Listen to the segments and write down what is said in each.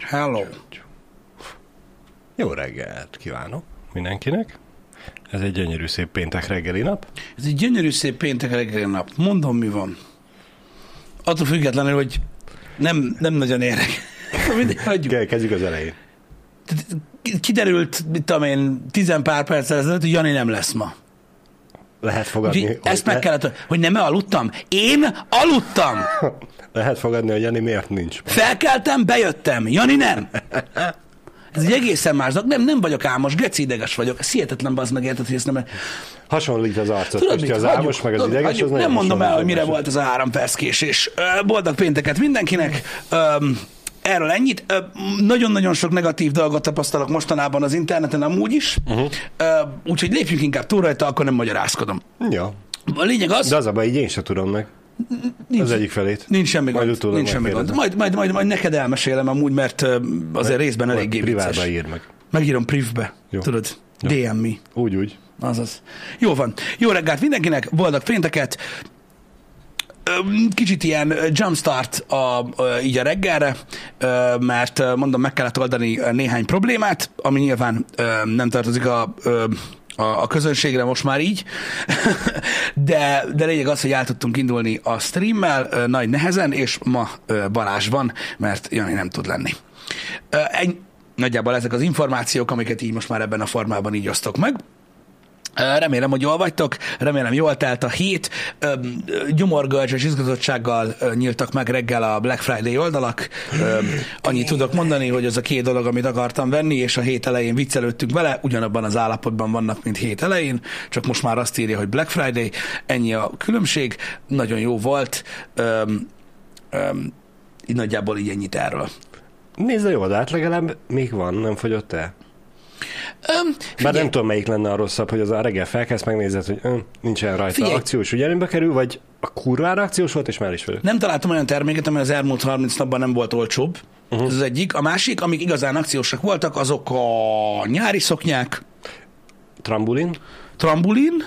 Hello. Jó reggelt kívánok mindenkinek. Ez egy gyönyörű szép péntek reggeli nap. Ez egy gyönyörű szép péntek reggeli nap. Mondom, mi van. Attól függetlenül, hogy nem, nem nagyon érek. Mindegy, Kezdjük az elején. Kiderült, mit tudom én, tizen pár perccel ezelőtt, hogy Jani nem lesz ma. Lehet fogadni, Úgyhogy hogy ezt meg le- kellett, hogy nem aludtam. Én aludtam. lehet fogadni, hogy Jani miért nincs. Felkeltem, bejöttem. Jani nem. Ez egy egészen más dolog. Nem, nem vagyok álmos, geci ideges vagyok. Ez hihetetlen, bazd meg, érted, hogy ezt nem... Hasonlít az arcot. Tudod, mit? az álmos, meg az ideges, az Nem mondom el, hogy mire volt az a három perc késés. Boldog pénteket mindenkinek. Öm, Erről ennyit. Nagyon-nagyon sok negatív dolgot tapasztalok mostanában az interneten amúgy is. Uh-huh. Úgyhogy lépjünk inkább túl rajta, akkor nem magyarázkodom. Ja, A lényeg az, de az a baj, így én sem tudom meg. nincs, Az egyik felét. nincs semmi Majd gond. utólag Nincs semmi gond. Majd, majd, majd, majd neked elmesélem amúgy, mert azért részben Majd eléggé vicces. Ír meg. Megírom privbe, Jó. tudod, Jó. DM me. Úgy, úgy. Azaz. Jó van. Jó reggelt mindenkinek, boldog pénteket. Kicsit ilyen jumpstart a, ö, így a reggelre, mert mondom, meg kellett oldani néhány problémát, ami nyilván nem tartozik a, a, a közönségre most már így, de, de lényeg az, hogy el tudtunk indulni a streammel nagy nehezen, és ma Balázs van, mert Jani nem tud lenni. Ennyi, nagyjából ezek az információk, amiket így most már ebben a formában így osztok meg. Remélem, hogy jól vagytok, remélem jól telt a hét. Gyomorgörcs és izgatottsággal nyíltak meg reggel a Black Friday oldalak. Annyit tudok mondani, hogy az a két dolog, amit akartam venni, és a hét elején viccelődtünk vele, ugyanabban az állapotban vannak, mint hét elején, csak most már azt írja, hogy Black Friday, ennyi a különbség, nagyon jó volt. Öm, öm, így nagyjából így ennyit erről. Nézd, jó, de hát legalább még van, nem fogyott el. Bár figyelj, nem tudom, melyik lenne a rosszabb, hogy az a reggel felkelsz, megnézed, hogy ön, nincsen rajta Figyelj. akciós, ugyanúgybe kerül, vagy a kurvára akciós volt, és már is vagyok. Nem találtam olyan terméket, ami az elmúlt 30 napban nem volt olcsóbb. Uh-huh. Ez az egyik. A másik, amik igazán akciósak voltak, azok a nyári szoknyák, Trambulin, trambulin,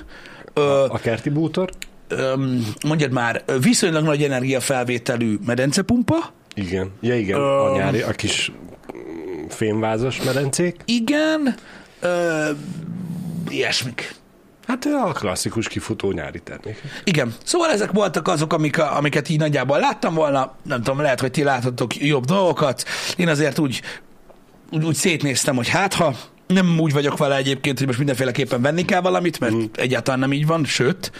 ö, a kerti bútor. öm, mondjad már, viszonylag nagy energiafelvételű medencepumpa, Igen. Ja, igen, Ö, a nyári, a kis fémvázas medencék. igen, ö, ilyesmik. Hát a klasszikus kifutó nyári termék. Igen. Szóval ezek voltak azok, amik, amiket így nagyjából láttam volna. Nem tudom, lehet, hogy ti láthatok jobb dolgokat. Én azért úgy, úgy, úgy szétnéztem, hogy hát ha nem úgy vagyok vele egyébként, hogy most mindenféleképpen venni kell valamit, mert mm. egyáltalán nem így van, sőt,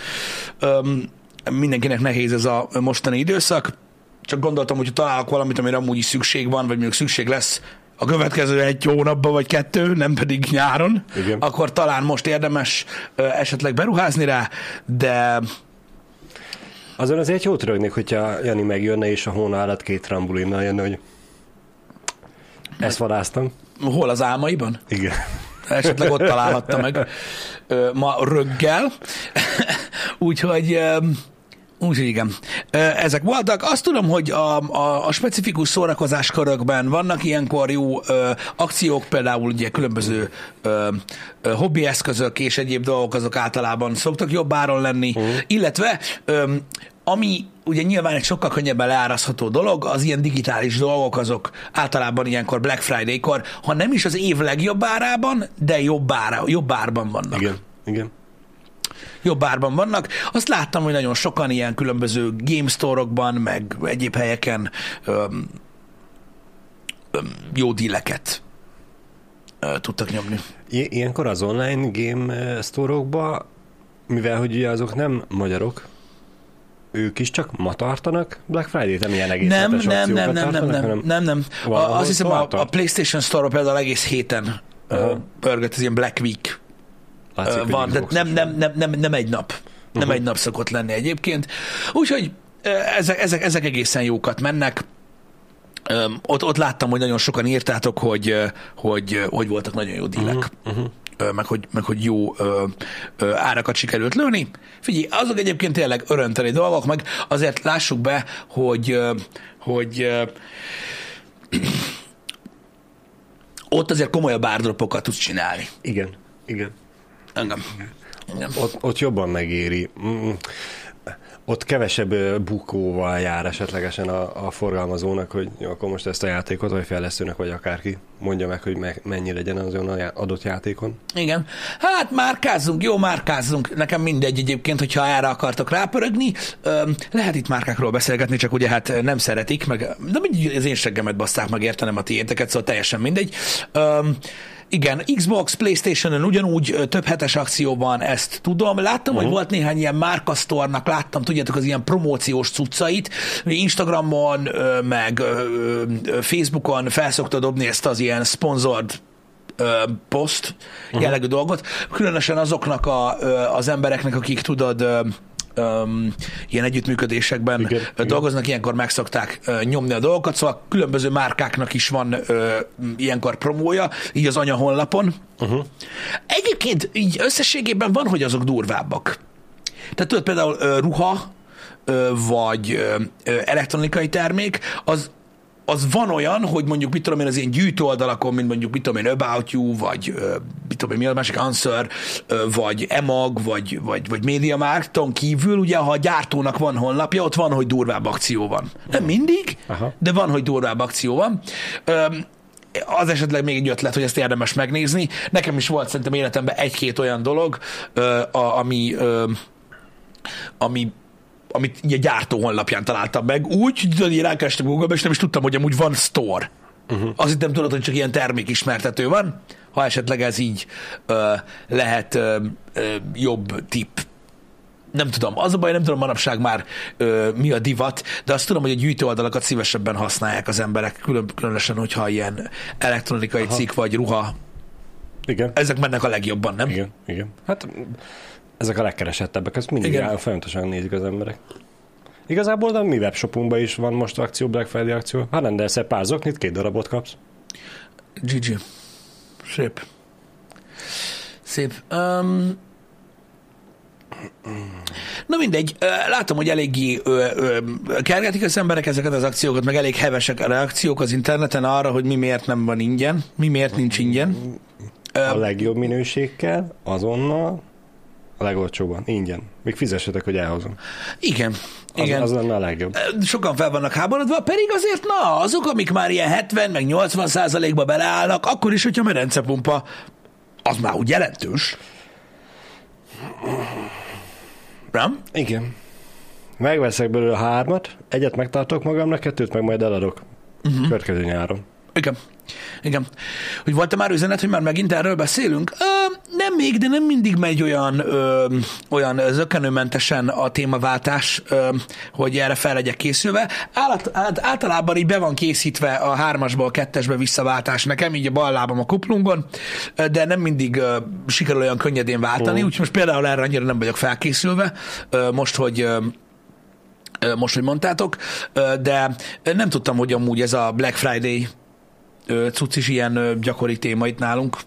öm, mindenkinek nehéz ez a mostani időszak. Csak gondoltam, hogy ha találok valamit, amire amúgy is szükség van, vagy mondjuk szükség lesz a következő egy hónapban, vagy kettő, nem pedig nyáron, Igen. akkor talán most érdemes esetleg beruházni rá, de Azon azért jót rögnék, hogyha Jani megjönne, és a hóna alatt két trambulinnal jönne, hogy ezt vadáztam. hol az álmaiban? Igen. Esetleg ott találhatta meg ma röggel. Úgyhogy Úgyhogy igen. Ezek voltak. Azt tudom, hogy a, a, a specifikus szórakozás körökben vannak ilyenkor jó ö, akciók, például ugye különböző ö, ö, hobbi eszközök és egyéb dolgok azok általában szoktak jobb áron lenni, uh. illetve ö, ami ugye nyilván egy sokkal könnyebben leárazható dolog, az ilyen digitális dolgok azok általában ilyenkor Black Friday-kor, ha nem is az év legjobb árában, de jobb, ára, jobb árban vannak Igen. Igen. Jobb árban vannak. Azt láttam, hogy nagyon sokan ilyen különböző game store-okban, meg egyéb helyeken öm, öm, jó díleket tudtak nyomni. I- ilyenkor az online game store mivel hogy ugye azok nem magyarok, ők is csak ma tartanak Black Friday-t, nem ilyen egész Nem, nem, nem, nem, nem, nem, nem, nem. A, azt hiszem a, a. PlayStation Store például egész héten Aha. pörgött, ez ilyen Black Week Látszik, van, Xboxos nem, nem, nem, nem, nem egy nap. Nem Mhm. egy nap szokott lenni egyébként. Úgyhogy ezek, ezek, ezek egészen jókat mennek. Öm, ott, ott láttam, hogy nagyon sokan írtátok, hogy, hogy, hogy voltak nagyon jó dílek. Mhm, Ö, meg hogy, meg hogy jó ö, ö, árakat sikerült lőni. Figyelj, azok egyébként tényleg örönteli dolgok, meg azért lássuk be, hogy, ö, hogy ö, ott azért komolyabb árdropokat tudsz csinálni. Igen, igen. Engem. Engem. Ott, ott jobban megéri. Mm. ott kevesebb bukóval jár esetlegesen a, a forgalmazónak, hogy jó, akkor most ezt a játékot, vagy fejlesztőnek, vagy akárki mondja meg, hogy me- mennyi legyen azon a já- adott játékon. Igen. Hát márkázzunk, jó márkázzunk. Nekem mindegy egyébként, hogyha erre akartok rápörögni. Öm, lehet itt márkákról beszélgetni, csak ugye hát nem szeretik, meg, de mindig az én seggemet baszták meg értenem a tiéteket, szóval teljesen mindegy. Öm, igen, Xbox, Playstation-on ugyanúgy több hetes akcióban ezt tudom. Láttam, uh-huh. hogy volt néhány ilyen márkasztornak, láttam, tudjátok, az ilyen promóciós cuccait. Instagramon, meg Facebookon felszokta dobni ezt az ilyen sponsored ö, poszt uh-huh. jellegű dolgot, különösen azoknak a, az embereknek, akik tudod, öm, ilyen együttműködésekben Igen, igen, igen. dolgoznak, ilyenkor meg szokták ö, nyomni a dolgokat, szóval különböző márkáknak is van ö, ilyenkor promója, így az anyahonlapon. Uh-huh. Egyébként így összességében van, hogy azok durvábbak. Tehát tudod, például ö, ruha, vagy elektronikai termék, az az van olyan, hogy mondjuk, mit tudom én, az ilyen gyűjtő oldalakon, mint mondjuk, mit tudom én, About You, vagy mit tudom én, mi a másik, Answer, vagy Emag, vagy, vagy, vagy MediaMarkton kívül, ugye, ha a gyártónak van honlapja, ott van, hogy durvább akció van. Nem mindig, Aha. de van, hogy durvább akció van. Az esetleg még egy ötlet, hogy ezt érdemes megnézni. Nekem is volt szerintem életemben egy-két olyan dolog, ami, ami amit így a gyártó honlapján találtam meg, úgy, hogy tudod, rákerestem Google-be, és nem is tudtam, hogy amúgy van store. Uh-huh. Azt hittem tudod, hogy csak ilyen termékismertető van, ha esetleg ez így ö, lehet ö, ö, jobb tipp. Nem tudom, az a baj, nem tudom manapság már ö, mi a divat, de azt tudom, hogy a gyűjtő oldalakat szívesebben használják az emberek, külön, különösen, hogyha ilyen elektronikai Aha. cikk vagy ruha, Igen. ezek mennek a legjobban, nem? Igen, igen. Hát ezek a legkeresettebbek, ezt mindig Igen. rá, folyamatosan nézik az emberek. Igazából de mi webshopunkban is van most akció, Black Friday akció. Ha rendelsz egy pár zoknit, két darabot kapsz. GG. Szép. Szép. Um, na mindegy, látom, hogy eléggé ö, ö, kergetik az emberek ezeket az akciókat, meg elég hevesek a reakciók az interneten arra, hogy mi miért nem van ingyen, mi miért nincs ingyen. A legjobb minőségkel, azonnal, a legolcsóbban, ingyen. Még fizessetek, hogy elhozom. Igen. Az, Igen. az lenne a legjobb. sokan fel vannak háborodva, pedig azért na, azok, amik már ilyen 70 meg 80 százalékba beleállnak, akkor is, hogyha merencepumpa, az már úgy jelentős. Nem? Igen. Megveszek belőle hármat, egyet megtartok magamnak, kettőt meg majd eladok. Uh-huh. Következő nyáron. Igen. Igen. Hogy volt-e már üzenet, hogy már megint erről beszélünk? Ö, nem még, de nem mindig megy olyan, ö, olyan zökkenőmentesen a témaváltás, ö, hogy erre fel legyek készülve. Állat, át, általában így be van készítve a hármasból a kettesbe visszaváltás nekem, így a bal lábam a kuplungon, de nem mindig ö, sikerül olyan könnyedén váltani, Mm. úgyhogy most például erre annyira nem vagyok felkészülve, ö, most, hogy ö, most, hogy mondtátok, de nem tudtam, hogy amúgy ez a Black Friday cucc is ilyen gyakori téma itt nálunk.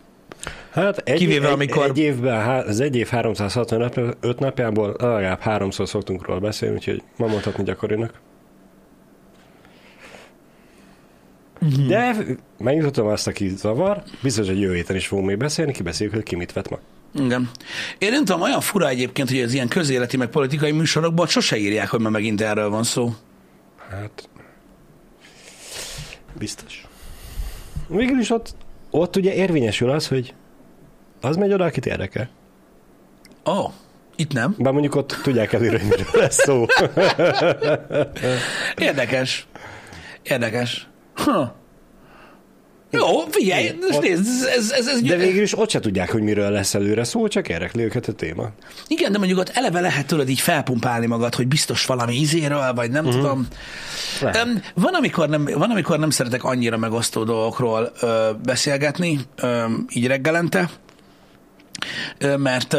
Hát egy, Kivéve, egy, amikor- egy évben, az egy év 365 napjából legalább háromszor szoktunk róla beszélni, úgyhogy ma mondhatni gyakorinak. Mhm. De megnyitottam azt, aki zavar, biztos, hogy jövő héten is fogunk még beszélni, kibeszéljük, hogy ki mit vett ma. Igen. Én nem tudom, olyan fura egyébként, hogy az ilyen közéleti meg politikai műsorokban sose írják, hogy már megint erről van szó. Hát, biztos. Végül is ott, ott ugye érvényesül az, hogy az megy oda, akit érdekel. Ó, oh, itt nem. Bár mondjuk ott tudják előre, hogy miről lesz szó. Érdekes. Érdekes. Ha. Jó, figyelj, Igen. most nézd, ez, ez, ez, De végül is ott se tudják, hogy miről lesz előre szó, csak érdekli őket a téma. Igen, de mondjuk ott eleve lehet tőled így felpumpálni magad, hogy biztos valami izéről, vagy nem uh-huh. tudom. Lehet. Um, van, amikor nem, van, amikor nem szeretek annyira megosztó dolgokról ö, beszélgetni, ö, így reggelente, mert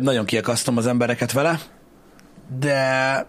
nagyon kiakasztom az embereket vele, de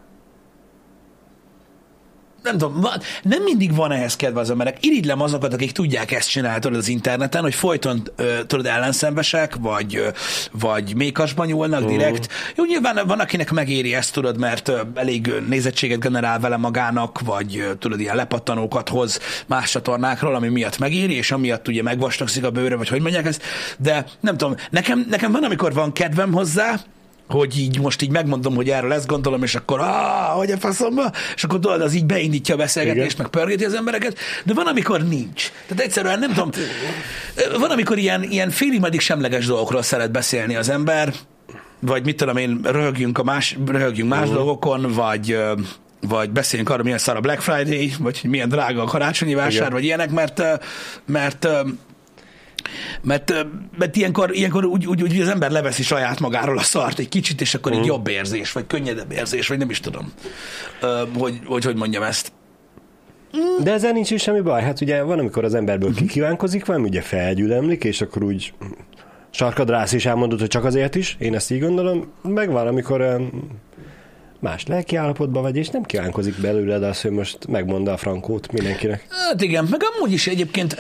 nem tudom, nem mindig van ehhez kedve az emberek. Irigylem azokat, akik tudják ezt csinálni tudod, az interneten, hogy folyton tudod, ellenszembesek, vagy, vagy mékasban nyúlnak direkt. Jó, nyilván van, akinek megéri ezt, tudod, mert elég nézettséget generál vele magának, vagy tudod, ilyen lepattanókat hoz más csatornákról, ami miatt megéri, és amiatt ugye megvastagszik a bőre, vagy hogy mondják ezt. De nem tudom, nekem, nekem van, amikor van kedvem hozzá, hogy így most így megmondom, hogy erről ezt gondolom, és akkor ah, hogy a faszomba, és akkor tudod, az így beindítja a beszélgetést, Igen. meg pörgeti az embereket, de van, amikor nincs. Tehát egyszerűen nem tudom, van, amikor ilyen, ilyen félig meddig semleges dolgokról szeret beszélni az ember, vagy mit tudom én, röhögjünk, a más, röhögjünk más dolgokon, vagy vagy beszéljünk arról, milyen szar a Black Friday, vagy milyen drága a karácsonyi vásár, Igen. vagy ilyenek, mert, mert mert, mert ilyenkor, ilyenkor úgy, úgy, úgy az ember leveszi saját magáról a szart egy kicsit, és akkor így jobb érzés, vagy könnyedebb érzés, vagy nem is tudom, hogy, hogy hogy mondjam ezt. De ezzel nincs is semmi baj. Hát ugye van, amikor az emberből kikívánkozik, van, ugye felgyülemlik, és akkor úgy sarkadrász is elmondott, hogy csak azért is, én ezt így gondolom, meg van, amikor más lelkiállapotban vagy, és nem kívánkozik belőled az, hogy most megmondta a frankót mindenkinek. Hát igen, meg amúgy is egyébként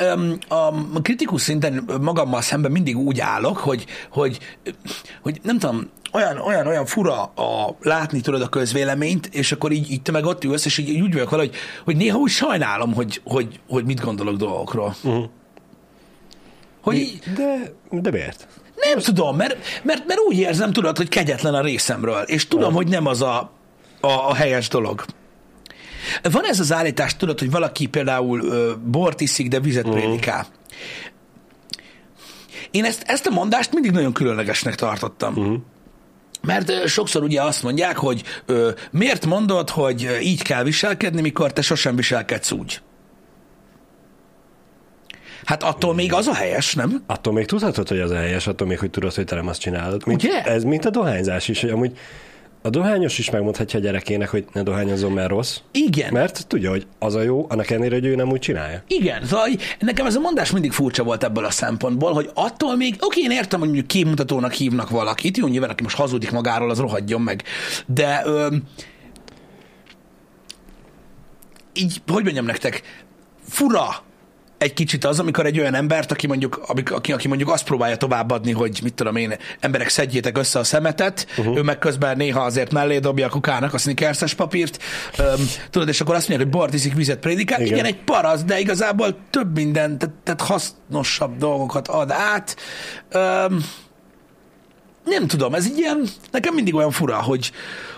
a kritikus szinten magammal szemben mindig úgy állok, hogy, hogy, hogy nem tudom, olyan, olyan, olyan fura a látni tudod a közvéleményt, és akkor így, így te meg ott ülsz, és így, így úgy vagyok vele, hogy, hogy néha úgy sajnálom, hogy, hogy, hogy mit gondolok dolgokról. Uh-huh. Hogy így, De, de miért? Nem tudom, mert, mert, mert úgy érzem, tudod, hogy kegyetlen a részemről, és tudom, hogy nem az a, a, a helyes dolog. Van ez az állítás, tudod, hogy valaki például ö, bort iszik, de vizet prédikál. Én ezt, ezt a mondást mindig nagyon különlegesnek tartottam. Uh-huh. Mert sokszor ugye azt mondják, hogy ö, miért mondod, hogy így kell viselkedni, mikor te sosem viselkedsz úgy. Hát attól még az a helyes, nem? Attól még tudhatod, hogy az a helyes, attól még, hogy tudod, hogy te nem azt csinálod. Mint, Ugye? Ez mint a dohányzás is, hogy amúgy a dohányos is megmondhatja a gyerekének, hogy ne dohányozzon, mert rossz. Igen. Mert tudja, hogy az a jó, annak ellenére, hogy ő nem úgy csinálja. Igen, szóval nekem ez a mondás mindig furcsa volt ebből a szempontból, hogy attól még, oké, én értem, hogy mondjuk képmutatónak hívnak valakit, jó, nyilván aki most hazudik magáról, az rohadjon meg, de öm, így, hogy mondjam nektek, fura egy kicsit az, amikor egy olyan embert, aki mondjuk, aki, aki mondjuk azt próbálja továbbadni, hogy mit tudom én, emberek szedjétek össze a szemetet, uh-huh. ő meg közben néha azért mellé dobja a kukának a sneakerses papírt, öm, tudod, és akkor azt mondja, hogy bort iszik, vizet prédikál. Igen. Igen. Egy parasz, de igazából több minden, tehát, tehát hasznosabb dolgokat ad át. Öm, nem tudom, ez így ilyen, nekem mindig olyan fura, hogy,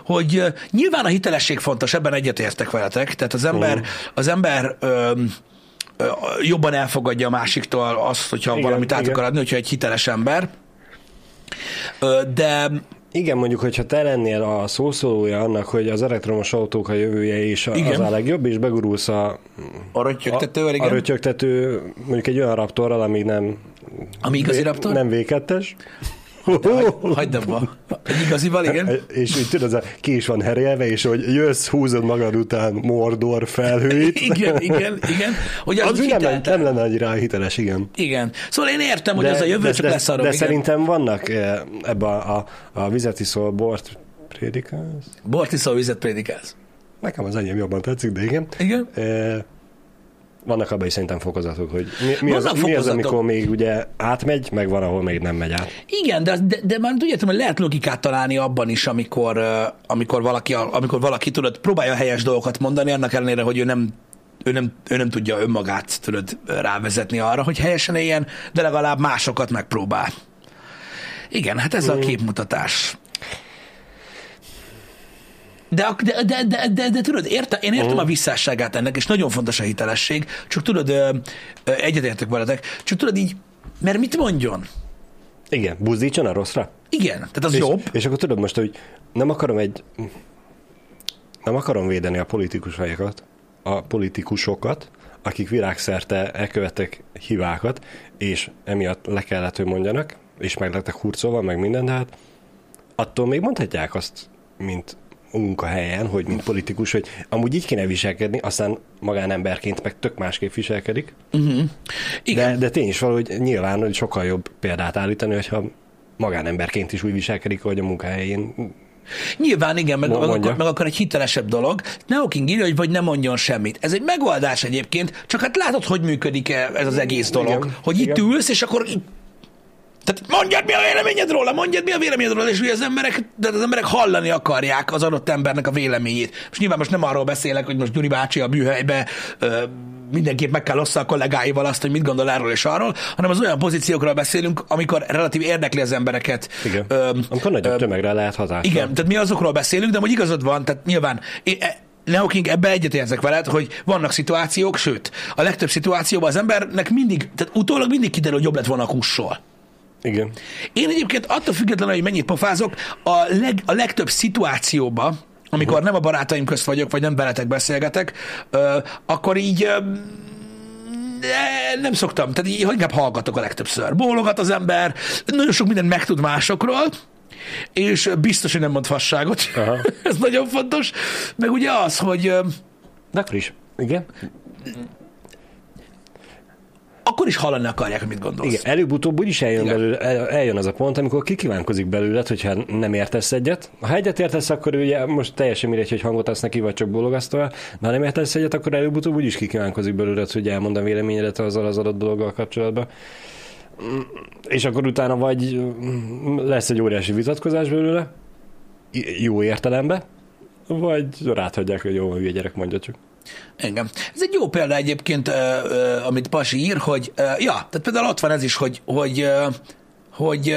hogy ö, nyilván a hitelesség fontos, ebben egyetértek veletek, tehát az ember, Mhm. az ember ö, jobban elfogadja a másiktól azt, hogyha igen, valamit át igen. akar adni, hogyha egy hiteles ember. De Igen, mondjuk, hogyha te lennél a szószólója annak, hogy az elektromos autók a jövője és a, Igen. az a legjobb, és begurulsz a, a rötyögtetővel, a igen, rötyögtető, mondjuk egy olyan raptorral, ami nem, ami igazi vé- raptor, nem V2-es, hagyd abba. Egy igazival, igen. és úgy tudod, a, ki is van herélve, és hogy jössz, húzod magad után Mordor felhőit. Igen, igen, igen. Hogy az, Az nem, lenne- nem lenne annyira hiteles, igen. Igen. Szóval én értem, hogy ez a jövő, csak de, lesz arra. de igen. szerintem vannak eh, ebbe a, a, a vizet iszol bort prédikálsz. Bort iszol, vizet prédikálsz. Nekem az enyém jobban tetszik, de igen. Igen. E, vannak abban is szerintem fokozatok, hogy mi, mi, az, mi az, amikor még ugye átmegy, meg van, ahol még nem megy át. Igen, de, de, de már tudjátok, hogy lehet logikát találni abban is, amikor, amikor, valaki, amikor valaki tudod, próbálja helyes dolgokat mondani, annak ellenére, hogy ő nem ő nem, ő nem tudja önmagát tudod, rávezetni arra, hogy helyesen éljen, de legalább másokat megpróbál. Igen, hát ez a képmutatás. De, de, de, de, de, de tudod, érte, én értem a visszásságát ennek, és nagyon fontos a hitelesség, csak tudod, ö, ö, egyetértek veletek, csak tudod így, mert mit mondjon? Igen, buzdítson a rosszra. Igen, tehát az és, jobb. És akkor tudod most, hogy nem akarom egy... Nem akarom védeni a politikusokat, a politikusokat, akik világszerte elkövettek hibákat, és emiatt le kellett, hogy mondjanak, és meg lettek hurcolva, meg minden, de hát attól még mondhatják azt, mint munkahelyen, hogy mint politikus, hogy amúgy így kéne viselkedni, aztán magánemberként meg tök másképp viselkedik. Igen. De, de tény is valahogy nyilván hogy sokkal jobb példát állítani, hogyha magánemberként is úgy viselkedik, hogy a munkahelyén. Nyilván igen, meg, meg, akkor, meg akkor egy hitelesebb dolog. Hawking írja, hogy vagy nem mondjon semmit. Ez egy megoldás egyébként, csak hát látod, hogy működik ez az egész dolog. Igen, hogy itt igen. ülsz, és akkor tehát mondjad, mi a véleményed róla, mondjad, mi a véleményed róla, és ugye az emberek, de az emberek hallani akarják az adott embernek a véleményét. És nyilván most nem arról beszélek, hogy most Gyuri bácsi a műhelybe ö, mindenképp meg kell ossza a kollégáival azt, hogy mit gondol erről és arról, hanem az olyan pozíciókról beszélünk, amikor relatív érdekli az embereket. Igen. Ö, Amikor nagyobb tömegre lehet hatással. igen, tehát mi azokról beszélünk, de hogy igazad van, tehát nyilván e- Neo King, ebbe egyetértek veled, hogy vannak szituációk, sőt, a legtöbb szituációban az embernek mindig, tehát utólag mindig kiderül, hogy jobb lett volna a kussol. Igen. Én egyébként attól függetlenül, hogy mennyit pofázok, a, leg, a legtöbb szituációban, amikor nem a barátaim közt vagyok, vagy nem veletek beszélgetek, ö, akkor így ö, ne- nem szoktam, tehát így inkább hallgatok a legtöbbször. Bólogat az ember, nagyon sok mindent megtud másokról, és biztos, hogy nem mond fasságot. Aha. Ez nagyon fontos. Meg ugye az, hogy De akkor is. Igen. Akkor is hallani akarják, amit gondolsz. Igen, előbb-utóbb úgyis eljön, Igen. belőle, el- eljön az a pont, amikor kikívánkozik belőled, hogyha nem értesz egyet. Ha egyet értesz, akkor ugye most teljesen mindegy, hogy hangot adsz neki, vagy csak bólogasztol, de ha nem értesz egyet, akkor előbb-utóbb úgyis kikívánkozik belőled, hogy elmond a véleményedet azzal az adott dologgal kapcsolatban. Mm, És akkor utána vagy mm, lesz egy óriási vitatkozás belőle, jó értelemben, vagy ráthagyják, hogy jó, hülye gyerek, mondja csak. Engem. Ez egy jó példa egyébként, amit Pasi ír, hogy ja, tehát például ott van ez is, hogy, hogy, hogy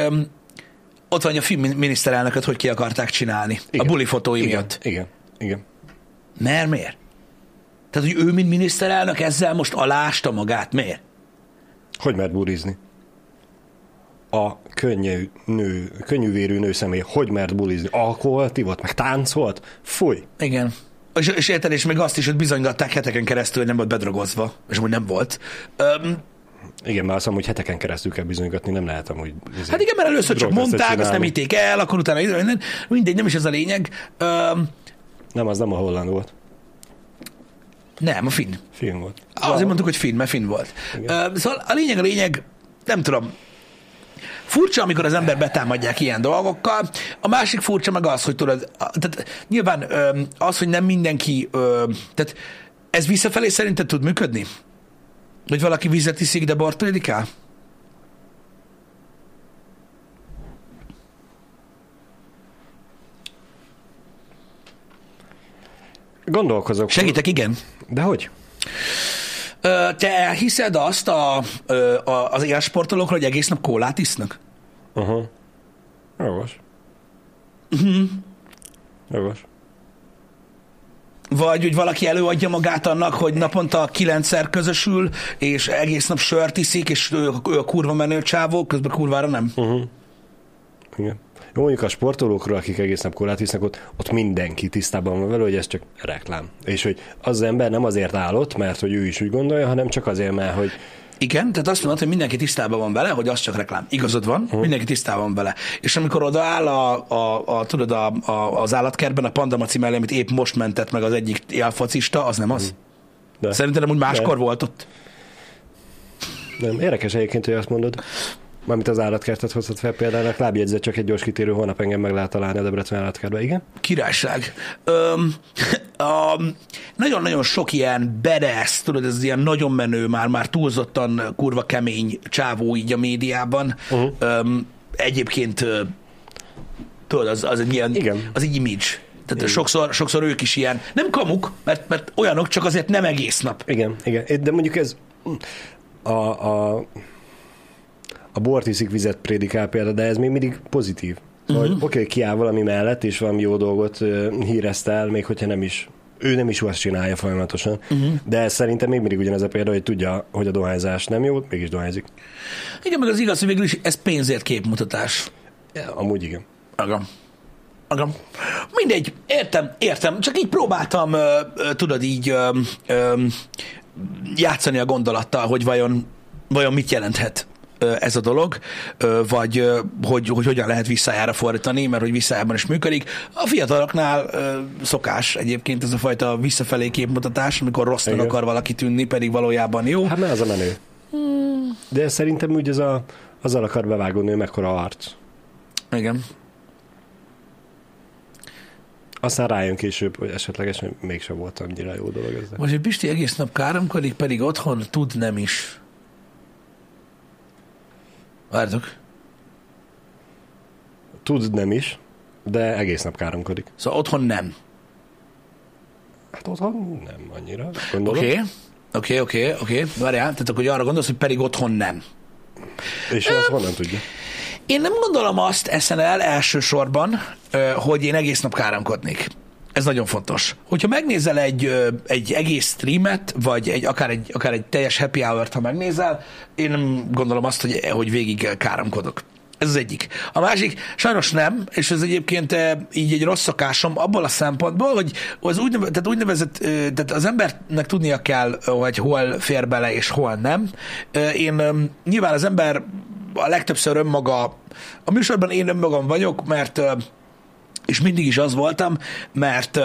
ott van hogy a film miniszterelnököt, hogy ki akarták csinálni. Igen. A buli fotói Igen, miatt. igen, igen. Mert miért? Tehát, hogy ő, mint miniszterelnök ezzel most alásta magát. Miért? Hogy mert burizni? A könnyű, nő, könnyűvérű nőszemély hogy mert bulizni? Alkoholt ivott, meg táncolt? Fúj! Igen. És, és érted, és még azt is, hogy bizonygatták heteken keresztül, hogy nem volt bedrogozva, és amúgy nem volt. Öm, Igen, már azt mondom, hogy heteken keresztül kell bizonygatni, nem lehet amúgy. hát igen, mert először csak mondták, azt nem ítték el, akkor utána minden, mindegy, nem is ez a lényeg. Öm, Nem, az nem a holland volt. nem, a finn. Film volt. Azért mondtuk, hogy finn, mert finn volt. Ö, Szóval a lényeg a lényeg, nem tudom, Furcsa, amikor az ember betámadják ilyen dolgokkal. A másik furcsa meg az, hogy tudod, tehát nyilván az, hogy nem mindenki, tehát ez visszafelé szerinted tud működni? Hogy valaki vizet iszik, de bort prédikál? Gondolkozok. Segítek, igen. De hogy? Te elhiszed azt a, a, az élsportolókról, hogy egész nap kólát isznak? Aha. Jogos. Mhm. Jogos. Vagy hogy valaki előadja magát annak, hogy naponta kilencszer közösül, és egész nap sört iszik, és ő, ő a kurva menő csávó, közben kurvára nem. Uh-huh. Igen. Jó, mondjuk a sportolókról, akik egész nap kólát visznek, ott, ott mindenki tisztában van vele, hogy ez csak reklám. És hogy az, az ember nem azért áll ott, mert hogy ő is úgy gondolja, hanem csak azért, mert hogy Igen, tehát azt mondod, hogy mindenki tisztában van vele, hogy az csak reklám. Igazad van, uh-huh. mindenki tisztában van vele. És amikor odaáll a, a, a, tudod, a, a, az állatkertben a pandamaci mellé, amit épp most mentett meg az egyik élfocista, az nem az? de Szerintem úgy máskor De. volt ott. nem. Érdekes egyébként, hogy azt mondod. Mármint az állatkertet hoztad fel példának, lábjegyzet csak egy gyors kitérő, holnap engem meg lehet találni a Debrecen állatkertbe, igen? Királyság. Öm, um, nagyon-nagyon sok ilyen bedesz, tudod, ez ilyen nagyon menő, már, már túlzottan kurva kemény csávó így a médiában. Uh-huh. Öm, egyébként tudod, az, az egy ilyen, Igen. az egy image. Tehát sokszor, sokszor ők is ilyen, nem kamuk, mert, mert olyanok, csak azért nem egész nap. Igen, igen. De mondjuk ez a, a, a bort iszik vizet prédikál példa, de ez még mindig pozitív. Uh-huh. Hogy oké, okay, kiáll valami mellett, és valami jó dolgot el, még hogyha nem is ő nem is azt csinálja folyamatosan, uh-huh. de szerintem még mindig ugyanez a példa, hogy tudja, hogy a dohányzás nem jó, mégis dohányzik. Igen, meg az igaz, hogy végül is ez pénzért képmutatás. Ja, amúgy igen. Agam. Agam. Mindegy, értem, értem. Csak így próbáltam, ö, ö, tudod, így ö, ö, játszani a gondolattal, hogy vajon, vajon mit jelenthet ez a dolog, vagy hogy, hogy hogyan lehet visszájára fordítani, mert hogy visszájában is működik. A fiataloknál szokás egyébként ez a fajta visszafelé képmutatás, amikor rossznak Igen. akar valaki tűnni, pedig valójában jó. Hát mert az a menő. De szerintem úgy ez a, azzal akar bevágódni, hogy mekkora arc. Igen. Aztán rájön később, hogy esetlegesen mégsem volt annyira jó dolog ez. Most egy Pisti egész nap káromkodik, pedig otthon tud nem is. Vártok. Tud nem is, de egész nap káromkodik. Szóval otthon nem. Hát otthon nem annyira, gondolom. Oké. Okay. Oké, oké, oké. Várjál, tehát akkor arra gondolsz, hogy pedig otthon nem. És azt honnan tudja? Én nem gondolom azt eszen el elsősorban, ö, hogy én egész nap káromkodnék. Ez nagyon fontos. Hogyha megnézel egy, egy egész streamet, vagy egy, akár, egy, akár egy teljes happy hour-t, ha megnézel, én nem gondolom azt, hogy, hogy végig káromkodok. Ez az egyik. A másik, sajnos nem, és ez egyébként így egy rossz szokásom abból a szempontból, hogy az úgynevezett, tehát úgynevezett, eh, tehát az embernek tudnia kell, hogy hol fér bele és hol nem. Én nyilván az ember a legtöbbször önmaga, a műsorban én önmagam vagyok, mert és mindig is az voltam, mert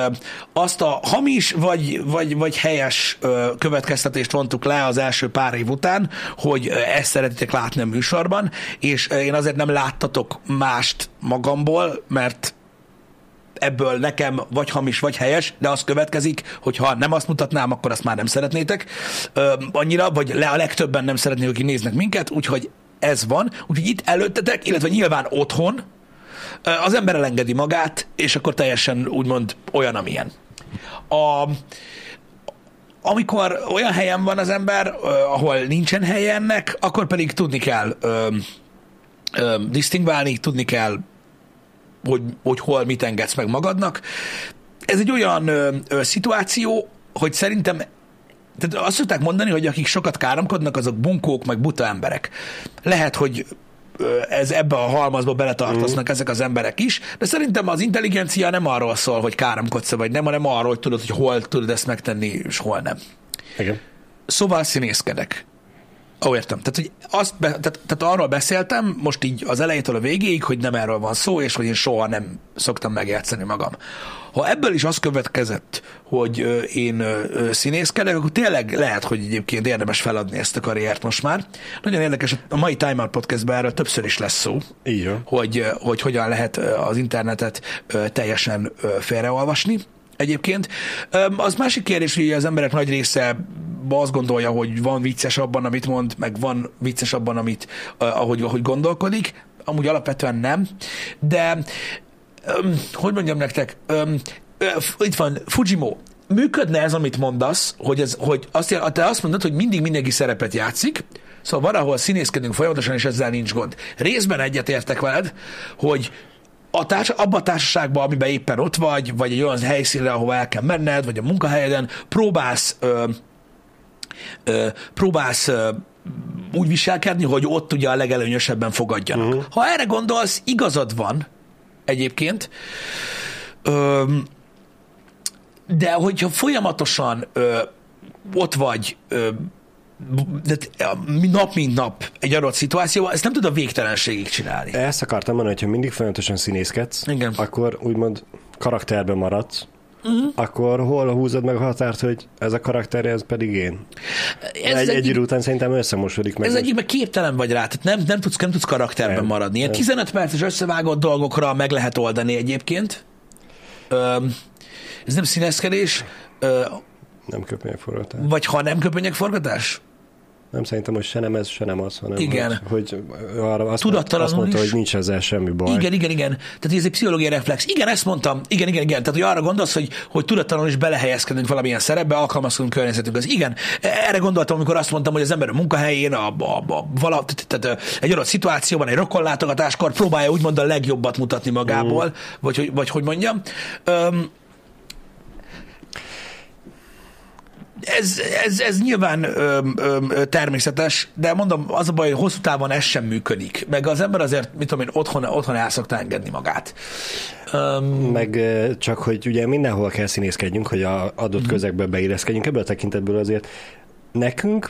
azt a hamis vagy, vagy, vagy helyes következtetést vontuk le az első pár év után, hogy ezt szeretitek látni a műsorban, és én azért nem láttatok mást magamból, mert ebből nekem vagy hamis, vagy helyes, de az következik, hogy ha nem azt mutatnám, akkor azt már nem szeretnétek annyira, vagy le a legtöbben nem szeretnék, akik néznek minket, úgyhogy ez van. Úgyhogy itt előttetek, illetve nyilván otthon, az ember elengedi magát, és akkor teljesen úgymond olyan, amilyen. A, amikor olyan helyen van az ember, ahol nincsen helye ennek, akkor pedig tudni kell ö, ö, disztingválni, tudni kell hogy, hogy hol mit engedsz meg magadnak. Ez egy olyan ö, ö, szituáció, hogy szerintem tehát azt szokták mondani, hogy akik sokat káromkodnak, azok bunkók, meg buta emberek. Lehet, hogy ez ebbe a halmazba beletartoznak mm. ezek az emberek is, de szerintem az intelligencia nem arról szól, hogy káromkodsz vagy nem, hanem arról, hogy tudod, hogy hol tudod ezt megtenni, és hol nem. Igen. Szóval színészkedek. Ó, értem. Tehát, hogy azt be, tehát, tehát arról beszéltem most így az elejétől a végéig, hogy nem erről van szó, és hogy én soha nem szoktam megjátszani magam. Ha ebből is az következett, hogy én színészkedek, akkor tényleg lehet, hogy egyébként érdemes feladni ezt a karriert most már. Nagyon érdekes, a mai Time Out Podcastben erről többször is lesz szó, van. hogy, hogy hogyan lehet az internetet teljesen félreolvasni egyébként. Az másik kérdés, hogy az emberek nagy része azt gondolja, hogy van vicces abban, amit mond, meg van vicces abban, amit, ahogy, ahogy gondolkodik. Amúgy alapvetően nem. De, hogy mondjam nektek, itt van Fujimo. Működne ez, amit mondasz, hogy, ez, hogy azt, te azt mondod, hogy mindig mindenki szerepet játszik, Szóval van, ahol színészkedünk folyamatosan, és ezzel nincs gond. Részben egyetértek veled, hogy a társ, abban a társaságban, amiben éppen ott vagy, vagy egy olyan helyszínre, ahova el kell menned, vagy a munkahelyeden, próbálsz, ö, ö, próbálsz ö, úgy viselkedni, hogy ott ugye a legelőnyösebben fogadjanak. Uh-huh. Ha erre gondolsz, igazad van egyébként, ö, de hogyha folyamatosan ö, ott vagy, ö, de nap mint nap egy adott szituációban, ezt nem tud a végtelenségig csinálni. Ezt akartam mondani, hogyha mindig folyamatosan színészkedsz, Igen. akkor úgymond karakterben maradsz, uh-huh. akkor hol húzod meg a határt, hogy ez a karakter, ez pedig én? Ez egy, egy idő után szerintem összemosodik meg. Ez hogy- egyikben képtelen vagy rá, tehát nem, nem, tudsz, nem tudsz karakterben Nem, maradni. Ilyen nem. 15 perces összevágott dolgokra meg lehet oldani egyébként. Öm, ez nem színeszkedés, ö, Nem köpényforgatás. vagy ha nem köpönyegforgatás? Nem szerintem, hogy se nem ez, se nem az, hanem Igen. hogy, hogy arra azt, Tudattalanul azt mondta, is. hogy nincs ezzel semmi baj. Igen, igen, igen. Tehát ez egy pszichológiai reflex. Igen, ezt mondtam. Igen, igen, igen. Tehát, hogy arra gondolsz, hogy, hogy tudattalanul is belehelyezkedünk valamilyen szerepbe, alkalmazkodunk környezetünkhez. Igen, erre gondoltam, amikor azt mondtam, hogy az ember a munkahelyén, a, a, a, vala, tehát egy adott szituációban, egy rokonlátogatáskor próbálja úgymond a legjobbat mutatni magából, mm. vagy, hogy- vagy hogy mondjam. Öm, ez, ez, ez nyilván öm, öm, természetes, de mondom, az a baj, hogy hosszú távon ez sem működik. Meg az ember azért, mit tudom én, otthon, otthon el szokta engedni magát. Öm, Meg csak, hogy ugye mindenhol kell színészkedjünk, hogy a adott Mhm. közegbe beilleszkedjünk. Ebből a tekintetből azért nekünk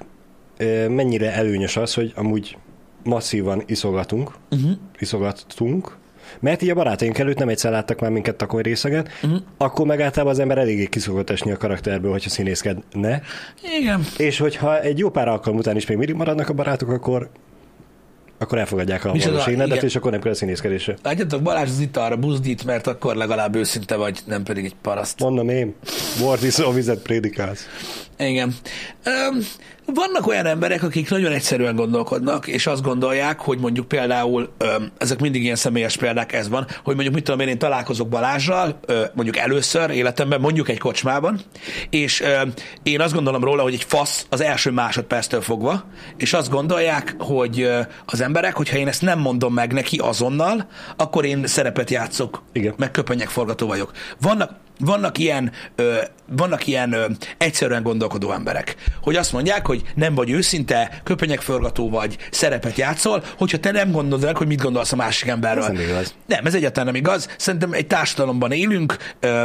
mennyire előnyös az, hogy amúgy masszívan iszogatunk, uh-huh. iszogattunk, mert így a barátaink előtt nem egyszer láttak már minket takony részegen, uh-huh. akkor meg általában az ember eléggé ki szokott esni a karakterből, hogyha színészkedne. igen. És hogyha egy jó pár alkalom után is még mindig maradnak a barátok, akkor akkor elfogadják a Micsoda, valós énedet, igen. és akkor nem kell a színészkedésre. Látjátok, Balázs az itt arra buzdít, mert akkor legalább őszinte vagy, nem pedig egy paraszt. Mondom én, bort iszol, vizet prédikálsz. Igen. Öm, Vannak olyan emberek, akik nagyon egyszerűen gondolkodnak, és azt gondolják, hogy mondjuk például, ö, ezek mindig ilyen személyes példák, ez van, hogy mondjuk mit tudom én, én találkozok Balázsral, ö, mondjuk először életemben, mondjuk egy kocsmában, és ö, én azt gondolom róla, hogy egy fasz az első másodperctől fogva, és azt gondolják, hogy ö, az emberek, hogyha én ezt nem mondom meg neki azonnal, akkor én szerepet játszok, Igen. meg köpenyek forgató vagyok. Vannak vannak ilyen, ö, vannak ilyen ö, egyszerűen gondolkodó emberek, hogy azt mondják, hogy nem vagy őszinte, köpenyekforgató vagy, szerepet játszol, hogyha te nem gondolod meg, hogy mit gondolsz a másik emberről. Ez nem igaz. Nem, ez egyáltalán nem igaz. Szerintem egy társadalomban élünk, ö,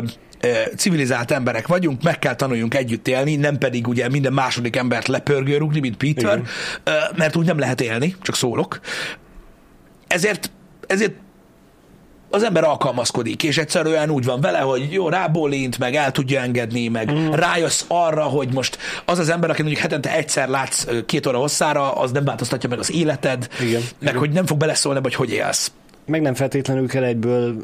civilizált emberek vagyunk, meg kell tanuljunk együtt élni, nem pedig ugye minden második embert lepörgőrugni, mint Peter, Igen. mert úgy nem lehet élni, csak szólok. Ezért, ezért az ember alkalmazkodik, és egyszerűen úgy van vele, hogy jó, rábólint, meg el tudja engedni, meg mm. rájössz arra, hogy most az az ember, aki mondjuk hetente egyszer látsz két óra hosszára, az nem változtatja meg az életed, Igen. meg Igen. hogy nem fog beleszólni, hogy hogy élsz. Meg nem feltétlenül kell egyből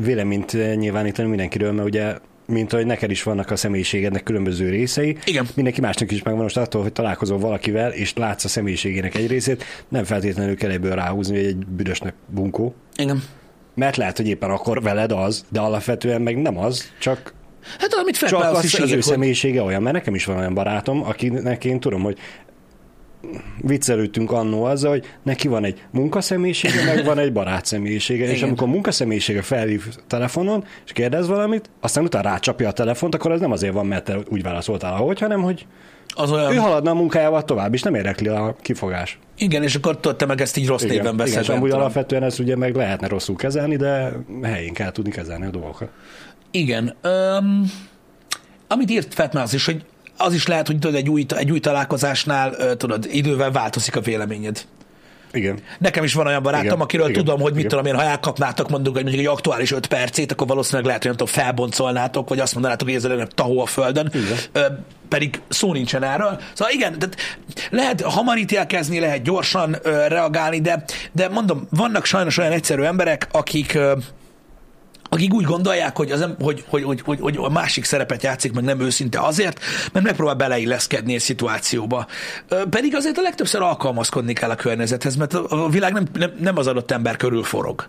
véleményt nyilvánítani mindenkiről, mert ugye mint ahogy neked is vannak a személyiségednek különböző részei. Igen. Mindenki másnak is megvan most attól, hogy találkozol valakivel, és látsz a személyiségének egy részét, nem feltétlenül kell egyből ráhúzni, hogy egy büdösnek bunkó. Igen. Mert lehet, hogy éppen akkor veled az, de alapvetően meg nem az, csak, Hát amit csak az, is az ő hogy személyisége olyan, mert nekem is van olyan barátom, akinek én tudom, hogy viccelődtünk annó azzal, hogy neki van egy munkaszemélyisége, meg van egy barát személyisége, és amikor a munkaszemélyisége felhív telefonon, és kérdez valamit, aztán utána rácsapja a telefont, akkor az nem azért van, mert te úgy válaszoltál, ahogy, hanem hogy az olyan... ő haladna a munkájával tovább, és nem érdekli a kifogás. Igen, és akkor te meg ezt így rossz néven igen, beszélsz. és nem amúgy alapvetően ezt ugye meg lehetne rosszul kezelni, de helyén kell tudni kezelni a dolgokat. Igen. Um, amit írt Fatman az is, hogy az is lehet, hogy tudod, egy új, egy új találkozásnál, tudod, idővel változik a véleményed. Igen. Nekem is van olyan barátom, Igen, akiről igen, tudom, hogy mit igen. tudom én, ha elkapnátok mondjuk egy, mondjuk egy aktuális 5 percét, akkor valószínűleg lehet, hogy nem tudom, felboncolnátok, vagy azt mondanátok, hogy ez a legnagyobb tahó a földön. Ö, pedig szó nincsen erről. Szóval igen, tehát lehet hamar ítélkezni, lehet gyorsan ö, reagálni, de, de mondom, vannak sajnos olyan egyszerű emberek, akik ö, akik úgy gondolják, hogy, az, hogy, hogy, hogy, hogy, hogy a másik szerepet játszik, meg nem őszinte azért, mert megpróbál beleilleszkedni egy szituációba. Pedig azért a legtöbbször alkalmazkodni kell a környezethez, mert a világ nem, nem, nem az adott ember körül forog.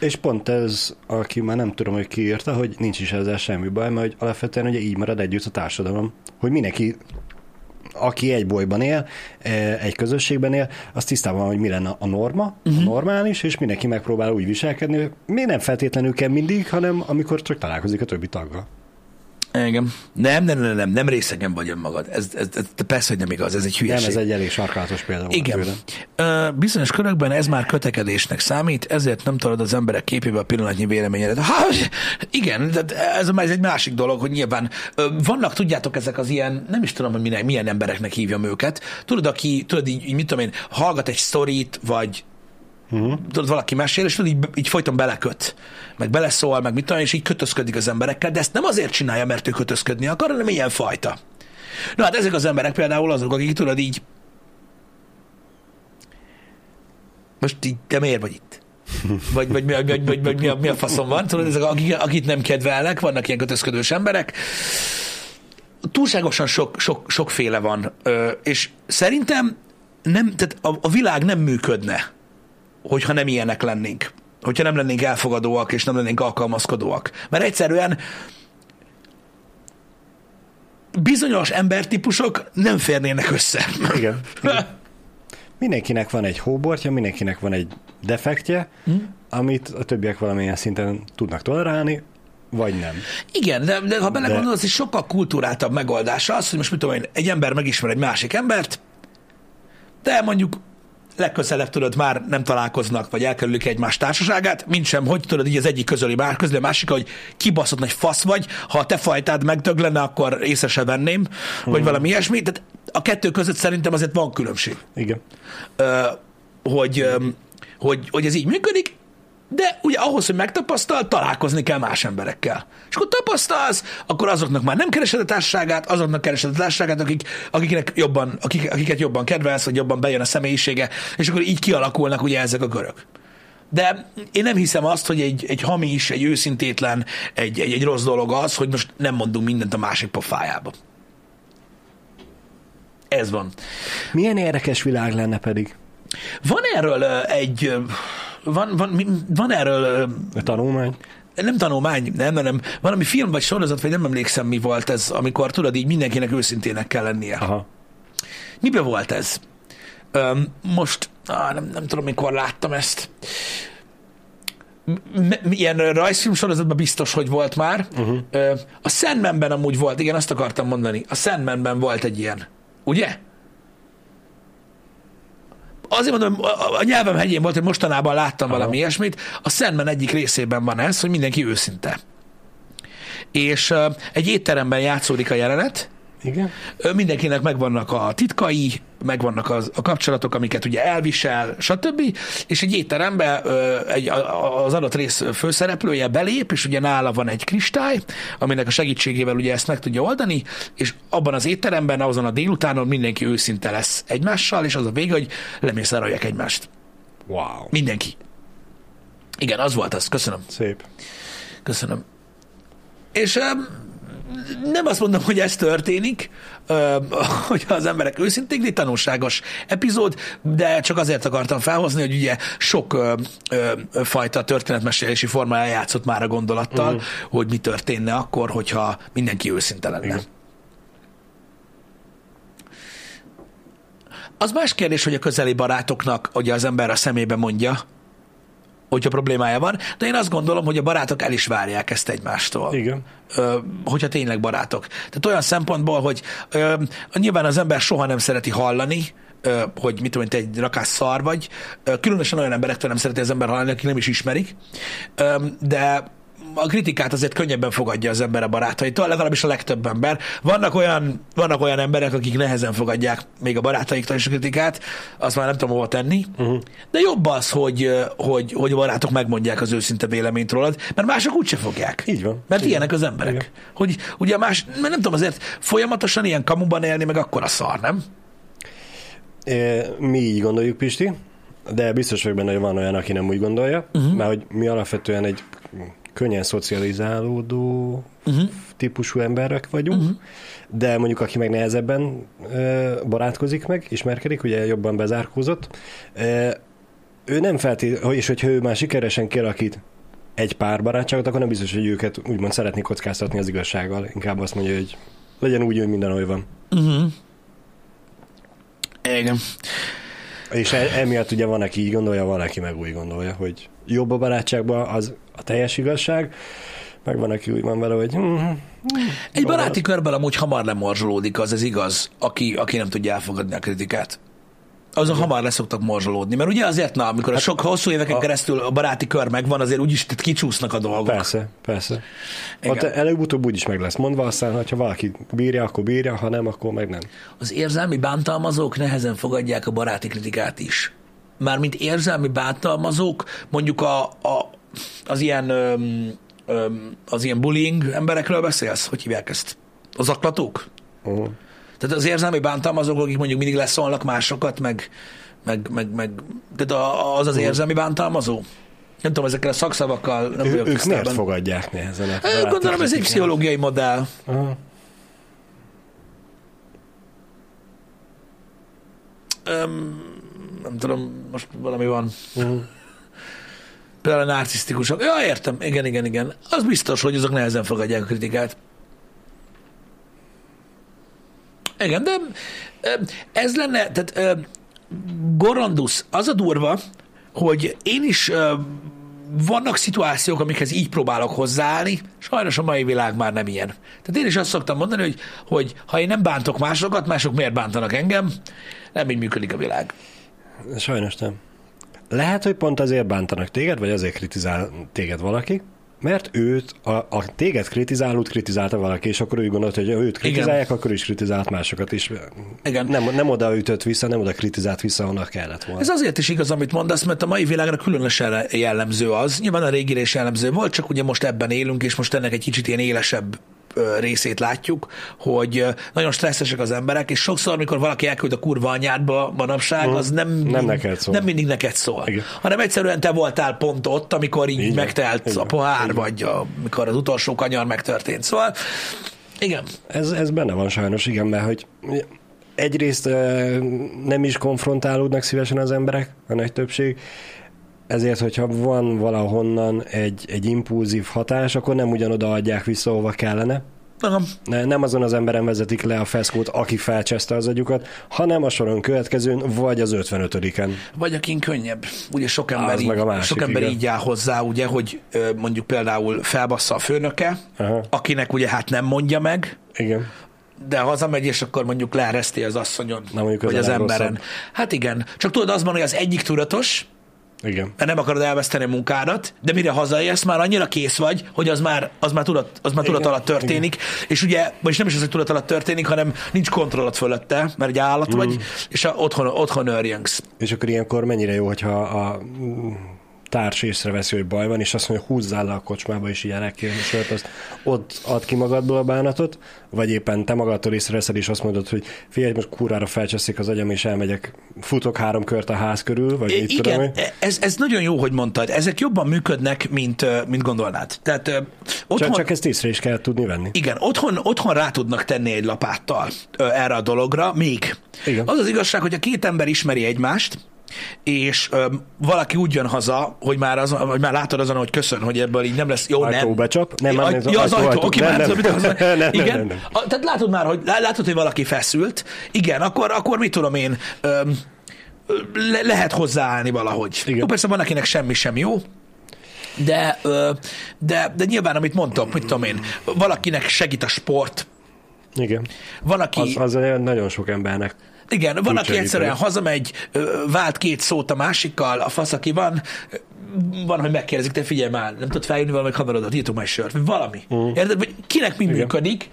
És pont ez, aki már nem tudom, hogy ki írta, hogy nincs is ezzel semmi baj, mert hogy alapvetően ugye így marad együtt a társadalom, hogy mindenki aki egy bolyban él, eh, egy közösségben él, az tisztában van, hogy mi lenne a norma, uh-huh. a normális, és mindenki megpróbál úgy viselkedni, hogy még nem feltétlenül kell mindig, hanem amikor csak találkozik a többi taggal. Igen. Nem, nem, nem, nem, nem részegen vagy önmagad. Ez, ez, ez, persze, hogy nem igaz, ez egy Nem, hülyeség. ez egy elég sarkálatos példa Igen. Ö, bizonyos körökben ez már kötekedésnek számít, ezért nem tudod az emberek képébe a pillanatnyi véleményedet. Ha, igen, de ez, ez egy másik dolog, hogy nyilván ö, vannak, tudjátok, ezek az ilyen, nem is tudom, hogy milyen, milyen embereknek hívjam őket. Tudod, aki, tudod, így, így mit tudom én, hallgat egy sztorit, vagy Uh-huh. Tudod, valaki mesél, és tudod, így, így folyton beleköt, meg beleszól, meg mit tudom, és így kötözködik az emberekkel, de ezt nem azért csinálja, mert ő kötözködni akar, hanem ilyen fajta. Na hát ezek az emberek például azok, akik tudod így most így, te miért vagy itt? Vagy, vagy, vagy, vagy, vagy, vagy mi, a, mi a faszom van? Tudod, ezek, akik, akit nem kedvelnek, vannak ilyen kötözködős emberek. Túlságosan sok, sok, sokféle van, és szerintem nem, tehát a, a világ nem működne, hogyha nem ilyenek lennénk. Hogyha nem lennénk elfogadóak, és nem lennénk alkalmazkodóak. Mert egyszerűen bizonyos embertípusok nem férnének össze. Igen. Igen. Mindenkinek van egy hóbortja, mindenkinek van egy defektje, Hm? amit a többiek valamilyen szinten tudnak tolerálni, vagy nem. Igen, de, de ha belegondolsz, egy sokkal kultúráltabb megoldása az, hogy most mit tudom én, egy ember megismer egy másik embert, de mondjuk legközelebb tudod, már nem találkoznak, vagy elkerülik egymás társaságát, mint sem, hogy tudod, így az egyik közöli már, közli a másik, hogy kibaszott nagy fasz vagy, ha a te fajtád megdög lenne, akkor észre se venném, vagy valami ilyesmi. Tehát a kettő között szerintem azért van különbség Igen. ö, hogy, ö, hogy, hogy ez így működik, de ugye ahhoz, hogy megtapasztal, találkozni kell más emberekkel. És akkor tapasztalsz, akkor azoknak már nem keresed a társaságát, azoknak keresed a társaságát, akik, akiknek jobban, akik, akiket jobban kedvelsz, vagy jobban bejön a személyisége, és akkor így kialakulnak ugye ezek a körök. De én nem hiszem azt, hogy egy, egy hamis, egy őszintétlen, egy, egy, egy rossz dolog az, hogy most nem mondunk mindent a másik pofájába. Ez van. Milyen érdekes világ lenne pedig Van erről egy... Van, van, van erről a tanulmány? nem tanulmány, nem, nem, nem, valami film vagy sorozat, vagy nem emlékszem mi volt ez, amikor tudod, így mindenkinek őszintének kell lennie. Aha. Mibe volt ez? Öm, most, á, nem, nem tudom, mikor láttam ezt. M- ilyen rajzfilm sorozatban biztos, hogy volt már. Uh-huh. Ö, a Sandmanben amúgy volt, igen, azt akartam mondani. A Sandmanben volt egy ilyen. Ugye? Azért mondom, a, nyelvem hegyén volt, hogy mostanában láttam Aha. valami ilyesmit. A Sandman egyik részében van ez, hogy mindenki őszinte. És ö, egy étteremben játszódik a jelenet, Igen? Mindenkinek megvannak a titkai, megvannak az, a kapcsolatok, amiket ugye elvisel, stb. És egy étterembe ö, egy, az adott rész főszereplője belép, és ugye nála van egy kristály, aminek a segítségével ugye ezt meg tudja oldani, és abban az étteremben, azon a délutánon mindenki őszinte lesz egymással, és az a vége, hogy lemészárolják egymást. Wow. Mindenki. Igen, az volt az. Köszönöm. Szép. Köszönöm. És nem azt mondom, hogy ez történik, hogy az emberek őszinték, de egy tanulságos epizód, de csak azért akartam felhozni, hogy ugye sok ö, ö, fajta történetmesélési forma eljátszott már a gondolattal, uh-huh. hogy mi történne akkor, hogyha mindenki őszinte lenne. Igen. Az más kérdés, hogy a közeli barátoknak ugye az ember a szemébe mondja, hogyha problémája van, de én azt gondolom, hogy a barátok el is várják ezt egymástól. Igen. Ö, hogyha tényleg barátok. Tehát olyan szempontból, hogy ö, nyilván az ember soha nem szereti hallani, ö, hogy mit tudom, te egy rakás szar vagy. Ö, különösen olyan emberektől nem szereti az ember hallani, akik nem is ismerik. Ö, de a kritikát azért könnyebben fogadja az ember a barátaitól, legalábbis a legtöbb ember. Vannak olyan, vannak olyan emberek, akik nehezen fogadják még a barátaiktól is a kritikát, azt már nem tudom hova tenni, uh-huh. de jobb az, hogy, hogy, hogy a barátok megmondják az őszinte véleményt rólad, mert mások úgyse fogják. Így van. Mert Így ilyenek van. az emberek. Igen. Hogy ugye más, mert nem tudom, azért folyamatosan ilyen kamuban élni, meg akkor a szar, nem? Mi így gondoljuk, Pisti, de biztos vagyok benne, hogy van olyan, aki nem úgy gondolja, uh-huh. mert hogy mi alapvetően egy könnyen szocializálódó uh-huh. típusú emberek vagyunk, uh-huh. de mondjuk aki meg nehezebben barátkozik meg, ismerkedik, ugye jobban bezárkózott, ő nem feltétlenül, és hogyha ő már sikeresen kialakít egy pár barátságot, akkor nem biztos, hogy őket úgymond szeretné kockáztatni az igazsággal. Inkább azt mondja, hogy legyen úgy, hogy minden, ahogy van. Uh-huh. Igen. És e- emiatt ugye van, aki így gondolja, van, aki meg úgy gondolja, hogy jobb a barátságban az a teljes igazság, meg van, aki úgy van vele, hogy hm, Egy baráti körben amúgy hamar lemorzsolódik, az ez igaz, aki, aki nem tudja elfogadni a kritikát. Azon hamar leszoktak morzsolódni. Mert ugye azért, na, amikor a sok hosszú éveken a- keresztül a baráti kör megvan, azért úgyis tehát kicsúsznak a dolgok. persze, persze. Igen. Ott előbb-utóbb úgy is meg lesz mondva, aztán, ha valaki bírja, akkor bírja, ha nem, akkor meg nem. Az érzelmi bántalmazók nehezen fogadják a baráti kritikát is. Mármint érzelmi bántalmazók, mondjuk a, a, az ilyen öm, öm, az ilyen bullying emberekről beszélsz? Hogy hívják ezt? Az zaklatók? Uh-huh. Tehát az érzelmi bántalmazók, akik mondjuk mindig leszólnak másokat, meg, meg, meg, meg tehát az az érzelmi bántalmazó? Nem tudom, ezekkel a szakszavakkal nem Ő, vagyok ők tisztában. miért fogadják nehezen? baráti Gondolom, ez egy pszichológiai modell. Aha. Öm, nem tudom, most valami van. Uh-huh. Például a narcisztikusok. Ja, értem. Igen, igen, igen. Az biztos, hogy azok nehezen fogadják a kritikát. Igen, de ez lenne, tehát ö, Gorondusz, az a durva, hogy én is vannak szituációk, amikhez így próbálok hozzáállni, sajnos a mai világ már nem ilyen. Tehát én is azt szoktam mondani, hogy, hogy ha én nem bántok másokat, mások miért bántanak engem, nem így működik a világ. Sajnos nem. Lehet, hogy pont azért bántanak téged, vagy azért kritizál téged valaki, mert őt, a, a téged kritizálót kritizálta valaki, és akkor úgy gondolta, hogy őt kritizálják, akkor is kritizált másokat is. Igen. Nem, nem oda ütött vissza, nem oda kritizált vissza, ahonnan kellett volna. Ez azért is igaz, amit mondasz, mert a mai világra különösen jellemző az. Nyilván a régire is jellemző volt, csak ugye most ebben élünk, és most ennek egy kicsit ilyen élesebb részét látjuk, hogy nagyon stresszesek az emberek, és sokszor, amikor valaki elküld a kurva anyádba manapság, az nem, Nem neked szól. nem mindig neked szól, Igen. hanem egyszerűen te voltál pont ott, amikor így, van. megtelt Így a pohár, van. vagy a, amikor az utolsó kanyar megtörtént. Szóval igen, Ez, ez benne van sajnos, igen, mert hogy egyrészt nem is konfrontálódnak szívesen az emberek, a nagy többség, ezért, hogyha van valahonnan egy, egy impulzív hatás, akkor nem ugyanoda adják vissza, hova kellene. Nem. Ne, nem azon az emberen vezetik le a feszkót, aki felcseszte az agyukat, hanem a soron következőn, vagy az 55-en. Vagy akin könnyebb. Ugye sok ember, Az így, meg a másik, sok ember igen. így áll hozzá, ugye, hogy mondjuk például felbassza a főnöke, Aha. akinek ugye hát nem mondja meg, Igen. de hazamegy, és akkor mondjuk leereszti az asszonyon, Na, mondjuk az vagy az legrosszabb. emberen. Hát igen. Csak tudod, az van, hogy az egyik tudatos, Igen. mert nem akarod elveszteni a munkádat, de mire hazaérsz, már annyira kész vagy, hogy az már, az már, tudat, az már tudat Igen, alatt történik, és ugye, vagyis nem is az, hogy tudat alatt történik, hanem nincs kontrollat fölötte, mert egy állat vagy, Mhm. és a, otthon, otthon örjöngsz. És akkor ilyenkor mennyire jó, hogyha a mm, társ észreveszi, hogy baj van, és azt mondja, húzzál le a kocsmába, és ilyen ki sört, azt ott ad ki magadból a bánatot, vagy éppen te magadtól észreveszed, és azt mondod, hogy figyelj, most kurvára felcseszik az agyam, és elmegyek, futok három kört a ház körül, vagy mit tudom Igen, én. ez, ez nagyon jó, hogy mondtad. Ezek jobban működnek, mint, mint gondolnád. Tehát ö, otthon, Csak, csak ezt észre is kell tudni venni. Igen, otthon, otthon rá tudnak tenni egy lapáttal ö, erre a dologra, még. Igen. Az az igazság, hogy a két ember ismeri egymást, és ö, valaki úgy jön haza, hogy már, az, hogy már látod azon, hogy köszön, hogy ebből így nem lesz jó, Ajtó nem. becsap? Nem, nem, ja, az ajtó, ajtó, oké, Nem, nem. Nem, Igen, nem, nem. A, tehát látod már, hogy lá- látod, hogy valaki feszült, igen, akkor, akkor mit tudom én, öm, le, lehet hozzáállni valahogy. Igen. Jó, persze van, akinek semmi sem jó, de, ö, de, de nyilván, amit mondtam, mit tudom én, valakinek segít a sport, Igen. van, aki... Az, az nagyon sok embernek. Igen, van, aki segíteni. egyszerűen hazamegy, vált két szót a másikkal, a fasz, aki van, van, hogy megkérdezik, te figyelj már, nem tudod feljönni valamelyik haverodat, írtunk majd sört, vagy valami. Uh. Érted? Vagy kinek mi Igen. működik,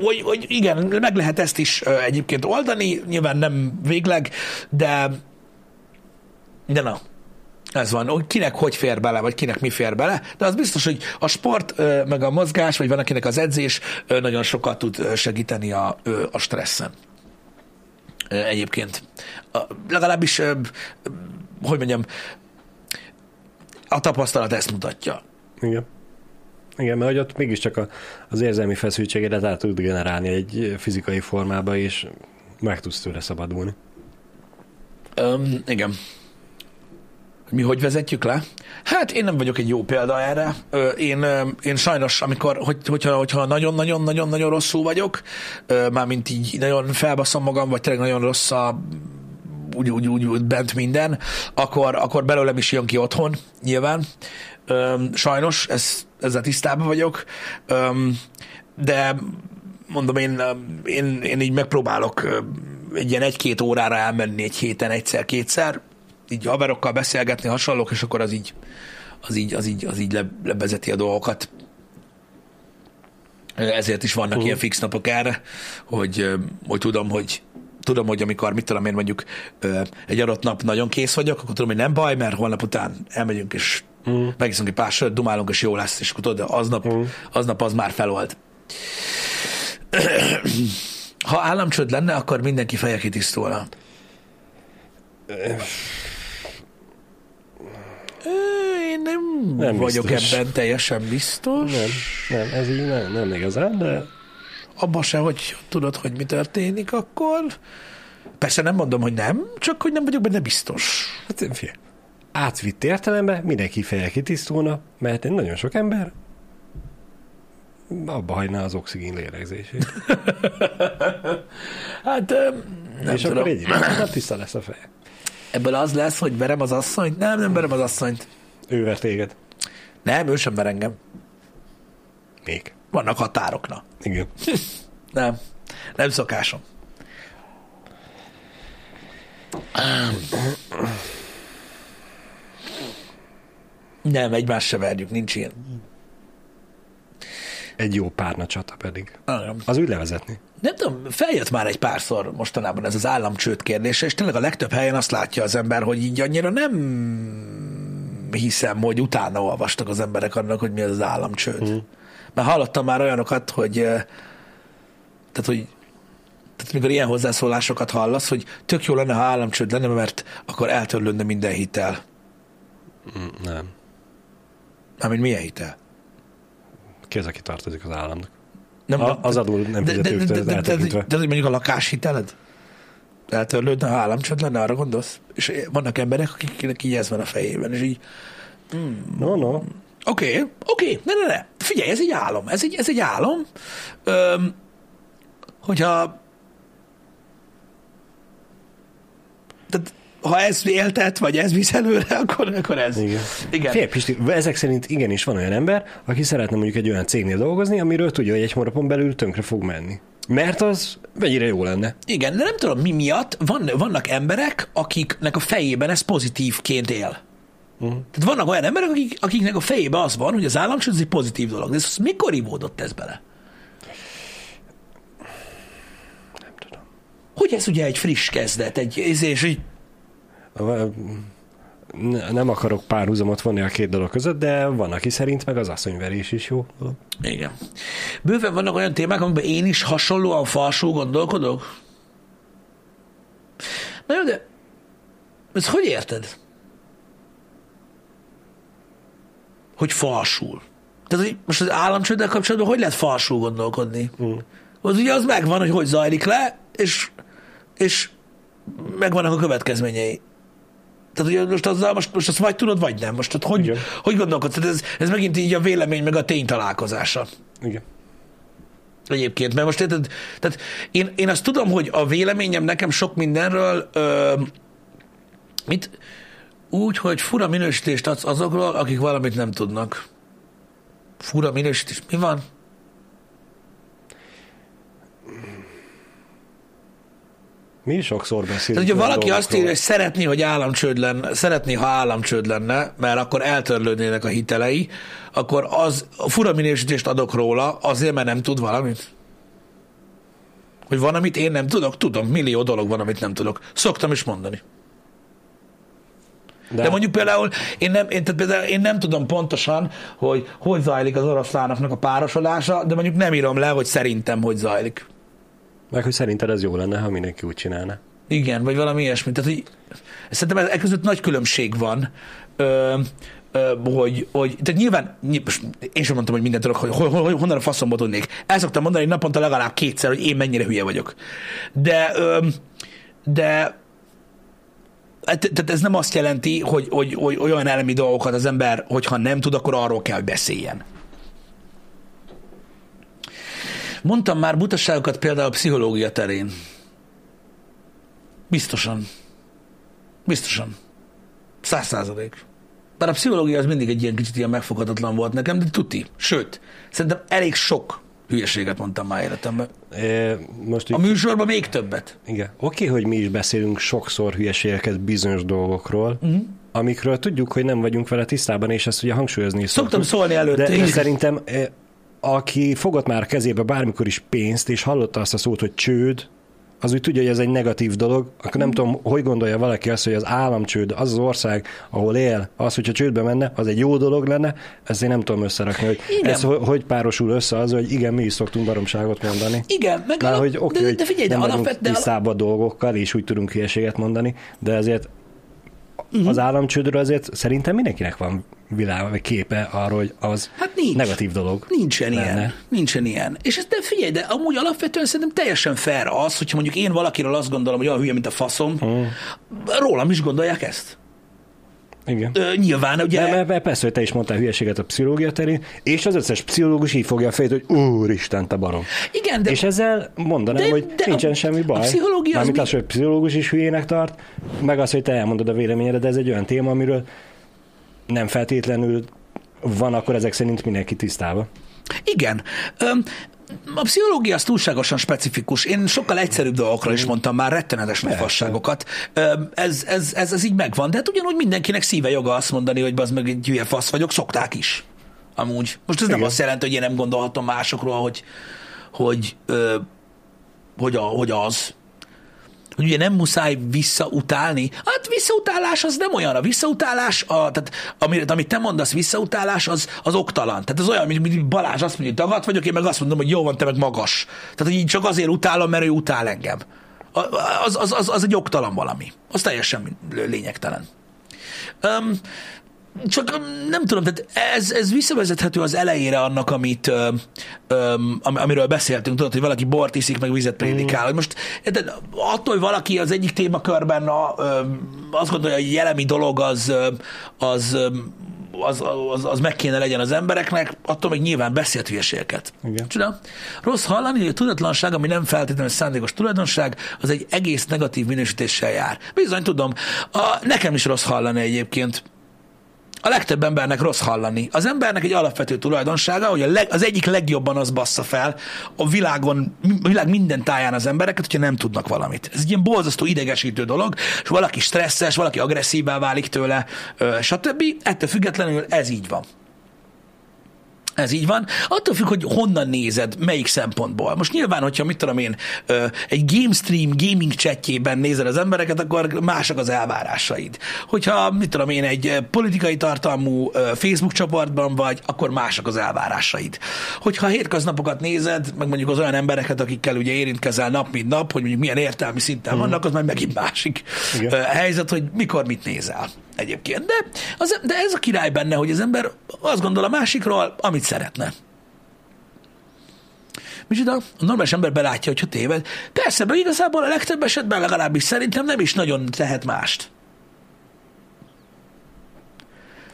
hogy, hogy igen, meg lehet ezt is egyébként oldani, nyilván nem végleg, de de na, ez van, hogy kinek hogy fér bele, vagy kinek mi fér bele, de az biztos, hogy a sport, meg a mozgás, vagy van akinek az edzés nagyon sokat tud segíteni a, a stresszen. Egyébként. Legalábbis, hogy mondjam, a tapasztalat ezt mutatja. Igen. Igen, mert hogy ott mégiscsak a, az érzelmi feszültségedet át tud generálni egy fizikai formába, és meg tudsz tőle szabadulni. Öm, igen. Mi hogy vezetjük le? Hát én nem vagyok egy jó példa erre. Én, én sajnos, amikor, hogy, hogyha, nagyon-nagyon-nagyon-nagyon rosszul vagyok, mármint így nagyon felbaszom magam, vagy tényleg nagyon rossz a úgy, úgy, úgy, úgy bent minden, akkor, akkor belőlem is jön ki otthon, nyilván. Öm, sajnos, ez, ezzel tisztában vagyok, de mondom, én, én, én így megpróbálok egy ilyen egy-két órára elmenni egy héten egyszer-kétszer, így haverokkal beszélgetni, hasonlók, és akkor az így, az így, az így, az így le, levezeti a dolgokat. Ezért is vannak uh. ilyen fix napok erre, hogy, hogy tudom, hogy tudom, hogy amikor, mit tudom én mondjuk egy adott nap nagyon kész vagyok, akkor tudom, hogy nem baj, mert holnap után elmegyünk, és mm. megiszunk egy pár sört, dumálunk, és jó lesz, és akkor tudod, aznap, mm. aznap az már felold. Ha államcsőd lenne, akkor mindenki feje kitisztulna. Én nem, nem vagyok biztos. ebben teljesen biztos. Nem, nem, ez így nem, nem igazán, de Abban se, hogy tudod, hogy mi történik akkor. Persze nem mondom, hogy nem, csak hogy nem vagyok benne biztos. hát figyelj, átvitt értelemben mindenki feje kitisztulna, mert egy nagyon sok ember abba hagyná az oxigén lélegzését. Hát nem és tudom. akkor egy nem tiszta lesz a feje. Ebből az lesz, hogy verem az asszonyt? Nem, nem verem az asszonyt. Ő ver téged. Nem, ő sem ver engem. Még. Vannak határok, na. Igen. Nem. Nem szokásom. Nem, egymást se verjük, nincs ilyen. Egy jó párna csata pedig. Nem. Az úgy levezetni. Nem tudom, feljött már egy párszor mostanában ez az államcsőd kérdése, és tényleg a legtöbb helyen azt látja az ember, hogy így annyira nem hiszem, hogy utána olvastak az emberek annak, hogy mi az az államcsőd. Mm. Mert hallottam már olyanokat, hogy eh, tehát, hogy tehát mikor ilyen hozzászólásokat hallasz, hogy tök jó lenne, ha államcsőd lenne, mert akkor eltörlődne minden hitel. Mm, Nem. Mármint milyen hitel? Ki az, aki tartozik az államnak? Nem, A- az adó nem de, de, de, de, de, de, de, mondjuk a lakáshiteled eltörlődne, ha államcsőd lenne, arra gondolsz? És vannak emberek, akiknek így ez van a fejében, és így No, no. Oké, okay, oké, okay, ne, ne, ne. Figyelj, ez egy álom. Ez egy, ez egy álom. Öm, hogyha tehát, ha ez éltet, vagy ez visz előre, akkor, akkor ez. Igen. Igen. Figyelj, Pisti, ezek szerint igenis van olyan ember, aki szeretne mondjuk egy olyan cégnél dolgozni, amiről tudja, hogy egy hónapon belül tönkre fog menni. Mert az mennyire jó lenne. Igen, de nem tudom mi miatt van, vannak emberek, akiknek a fejében ez pozitívként él. Uh-huh. Tehát vannak olyan emberek, akik, akiknek a fejében az van, hogy az államcsőd egy pozitív dolog. De ez mikor ivódott ez bele? Nem tudom. Hogy ez ugye egy friss kezdet, egy, és Ne- Nem akarok párhuzamot vonni a két dolog között, de van, aki szerint meg az asszonyverés is jó. dolog. Igen. Bőven vannak olyan témák, amiben én is hasonlóan falsú gondolkodok. Na jó, de ez hogy érted? Hogy falsul. Tehát, hogy most az államcsőddel kapcsolatban hogy lehet falsul gondolkodni? Mm. Az ugye az megvan, hogy hogy zajlik le, és, és megvannak a következményei. Tehát ugye most, azzal, most, most azt vagy tudod, vagy nem. Most tehát hogy, Igen. hogy gondolkodsz? Tehát ez, ez megint így a vélemény meg a tény találkozása. Igen. Egyébként, mert most érted, tehát én, én azt tudom, hogy a véleményem nekem sok mindenről, ö, mit, úgy, hogy fura minősítést adsz azokról, akik valamit nem tudnak. Fura minősítés. Mi van? Mi is sokszor beszélünk. Tehát, hogyha valaki azt írja, hogy szeretné, hogy államcsőd lenne, szeretné, ha államcsőd lenne, mert akkor eltörlődnének a hitelei, akkor az fura minősítést adok róla, azért, mert nem tud valamit. Hogy van, amit én nem tudok? Tudom, millió dolog van, amit nem tudok. Szoktam is mondani. De, De mondjuk például én nem, én, tehát például én nem tudom pontosan, hogy hogy zajlik az oroszlánoknak a párosodása, de mondjuk nem írom le, hogy szerintem hogy zajlik. Meg hogy szerinted ez jó lenne, ha mindenki úgy csinálna. Igen, vagy valami ilyesmi. Tehát, hogy szerintem e között nagy különbség van, ö, ö, hogy, hogy tehát nyilván, én sem mondtam, hogy mindent tudok, hogy, hogy, hogy honnan a faszomba tudnék. El szoktam mondani naponta legalább kétszer, hogy én mennyire hülye vagyok. De, ö, de Hát, tehát ez nem azt jelenti, hogy, hogy, hogy olyan elemi dolgokat az ember, hogyha nem tud, akkor arról kell, hogy beszéljen. Mondtam már butaságokat például a pszichológia terén. Biztosan. Biztosan. Száz százalék. Bár a pszichológia az mindig egy ilyen kicsit ilyen megfoghatatlan volt nekem, de tuti. Sőt, szerintem elég sok hülyeséget mondtam már életemben. É, most A műsorban még többet. igen. Oké, hogy mi is beszélünk sokszor hülyeségeket bizonyos dolgokról, uh-huh. amikről tudjuk, hogy nem vagyunk vele tisztában, és ezt ugye hangsúlyozni is Szoktam szoktuk. szólni előtte. De én. szerintem, aki fogott már kezébe bármikor is pénzt, és hallotta azt a szót, hogy csőd, az úgy tudja, hogy ez egy negatív dolog, akkor nem tudom, hogy gondolja valaki azt, hogy az államcsőd, az az ország, ahol él, az, hogyha csődbe menne, az egy jó dolog lenne, ezt én nem tudom összerakni, hogy Igen. ez hogy, hogy párosul össze az, hogy igen, mi is szoktunk baromságot mondani. Igen, meg Már alap, hogy oké, de, hogy de figyelj, de nem vagyunk alapvetően... tisztában a dolgokkal, és úgy tudunk hülyeséget mondani, de azért uh-huh. az államcsődről azért szerintem mindenkinek van világ, vagy képe arról, hogy az Hát nincs. negatív dolog. Nincsen lenne. ilyen. Nincsen ilyen. És ezt de figyelj, de amúgy alapvetően szerintem teljesen fair az, hogyha mondjuk én valakiről azt gondolom, hogy olyan hülye, mint a faszom, Mhm. rólam is gondolják ezt. Igen. Ö, nyilván, ugye... De, mert persze, hogy te is mondtál hülyeséget a pszichológia terén, és az összes pszichológus így fogja a fejét, hogy úristen, te barom. igen, de és ezzel mondanám, de- hogy de nincsen a- semmi baj. a pszichológia az Mármint mi- az, hogy pszichológus is hülyének tart, meg az, hogy te elmondod a véleményedet, de ez egy olyan téma, amiről nem feltétlenül van akkor ezek szerint mindenki tisztában. Igen. A pszichológia az túlságosan specifikus. Én sokkal egyszerűbb dolgokra is mondtam már rettenetes nagy fasságokat. Öm, Ez, ez, ez, ez így megvan. De hát ugyanúgy mindenkinek szíve joga azt mondani, hogy az meg egy hülye fasz vagyok, szokták is. Amúgy. Most ez nem Igen. azt jelenti, hogy én nem gondolhatom másokról, hogy, hogy, hogy, a, hogy az. Hogy ugye nem muszáj visszautálni. Hát visszautálás az nem olyan. A visszautálás, a, tehát amit, amit te mondasz, visszautálás, az, az oktalan. Tehát az olyan, mint, mint Balázs azt mondja, hogy dagat vagyok, én meg azt mondom, hogy jó van, te meg magas. Tehát, hogy így csak azért utálom, mert ő utál engem. Az, az, az, az egy oktalan valami. Az teljesen lényegtelen. Um, csak nem tudom, tehát ez, ez visszavezethető az elejére annak, amit, ö, ö, am- amiről beszéltünk, tudod, hogy valaki bort iszik, meg vizet prédikál. Hogy most érted, attól, hogy valaki az egyik témakörben a, ö, azt gondolja, hogy jelemi dolog az, az, az, az, az meg kéne legyen az embereknek, attól még nyilván beszélt hülyeségeket. Csoda? Rossz hallani, hogy a tudatlanság, ami nem feltétlenül szándékos tulajdonság, az egy egész negatív minősítéssel jár. Bizony tudom. A, nekem is rossz hallani egyébként. A legtöbb embernek rossz hallani. Az embernek egy alapvető tulajdonsága, hogy a leg, az egyik legjobban az bassza fel a világon, a világ minden táján az embereket, hogyha nem tudnak valamit. Ez egy ilyen borzasztó idegesítő dolog, és valaki stresszes, valaki agresszívá válik tőle, stb. Ettől függetlenül ez így van. Ez így van. Attól függ, hogy honnan nézed, melyik szempontból. Most nyilván, hogyha mit tudom én, egy game stream, gaming chatjében nézed az embereket, akkor mások az elvárásaid. Hogyha, mit tudom én, egy politikai tartalmú Facebook csoportban vagy, akkor mások az elvárásaid. Hogyha hétköznapokat nézed, meg mondjuk az olyan embereket, akikkel ugye érintkezel nap, mint nap, hogy mondjuk milyen értelmi szinten vannak, az már megint másik Igen. helyzet, hogy mikor mit nézel egyébként. De, az, de ez a király benne, hogy az ember azt gondol a másikról, amit szeretne. Micsoda? A normális ember belátja, hogyha téved. Persze, de igazából a legtöbb esetben legalábbis szerintem nem is nagyon tehet mást.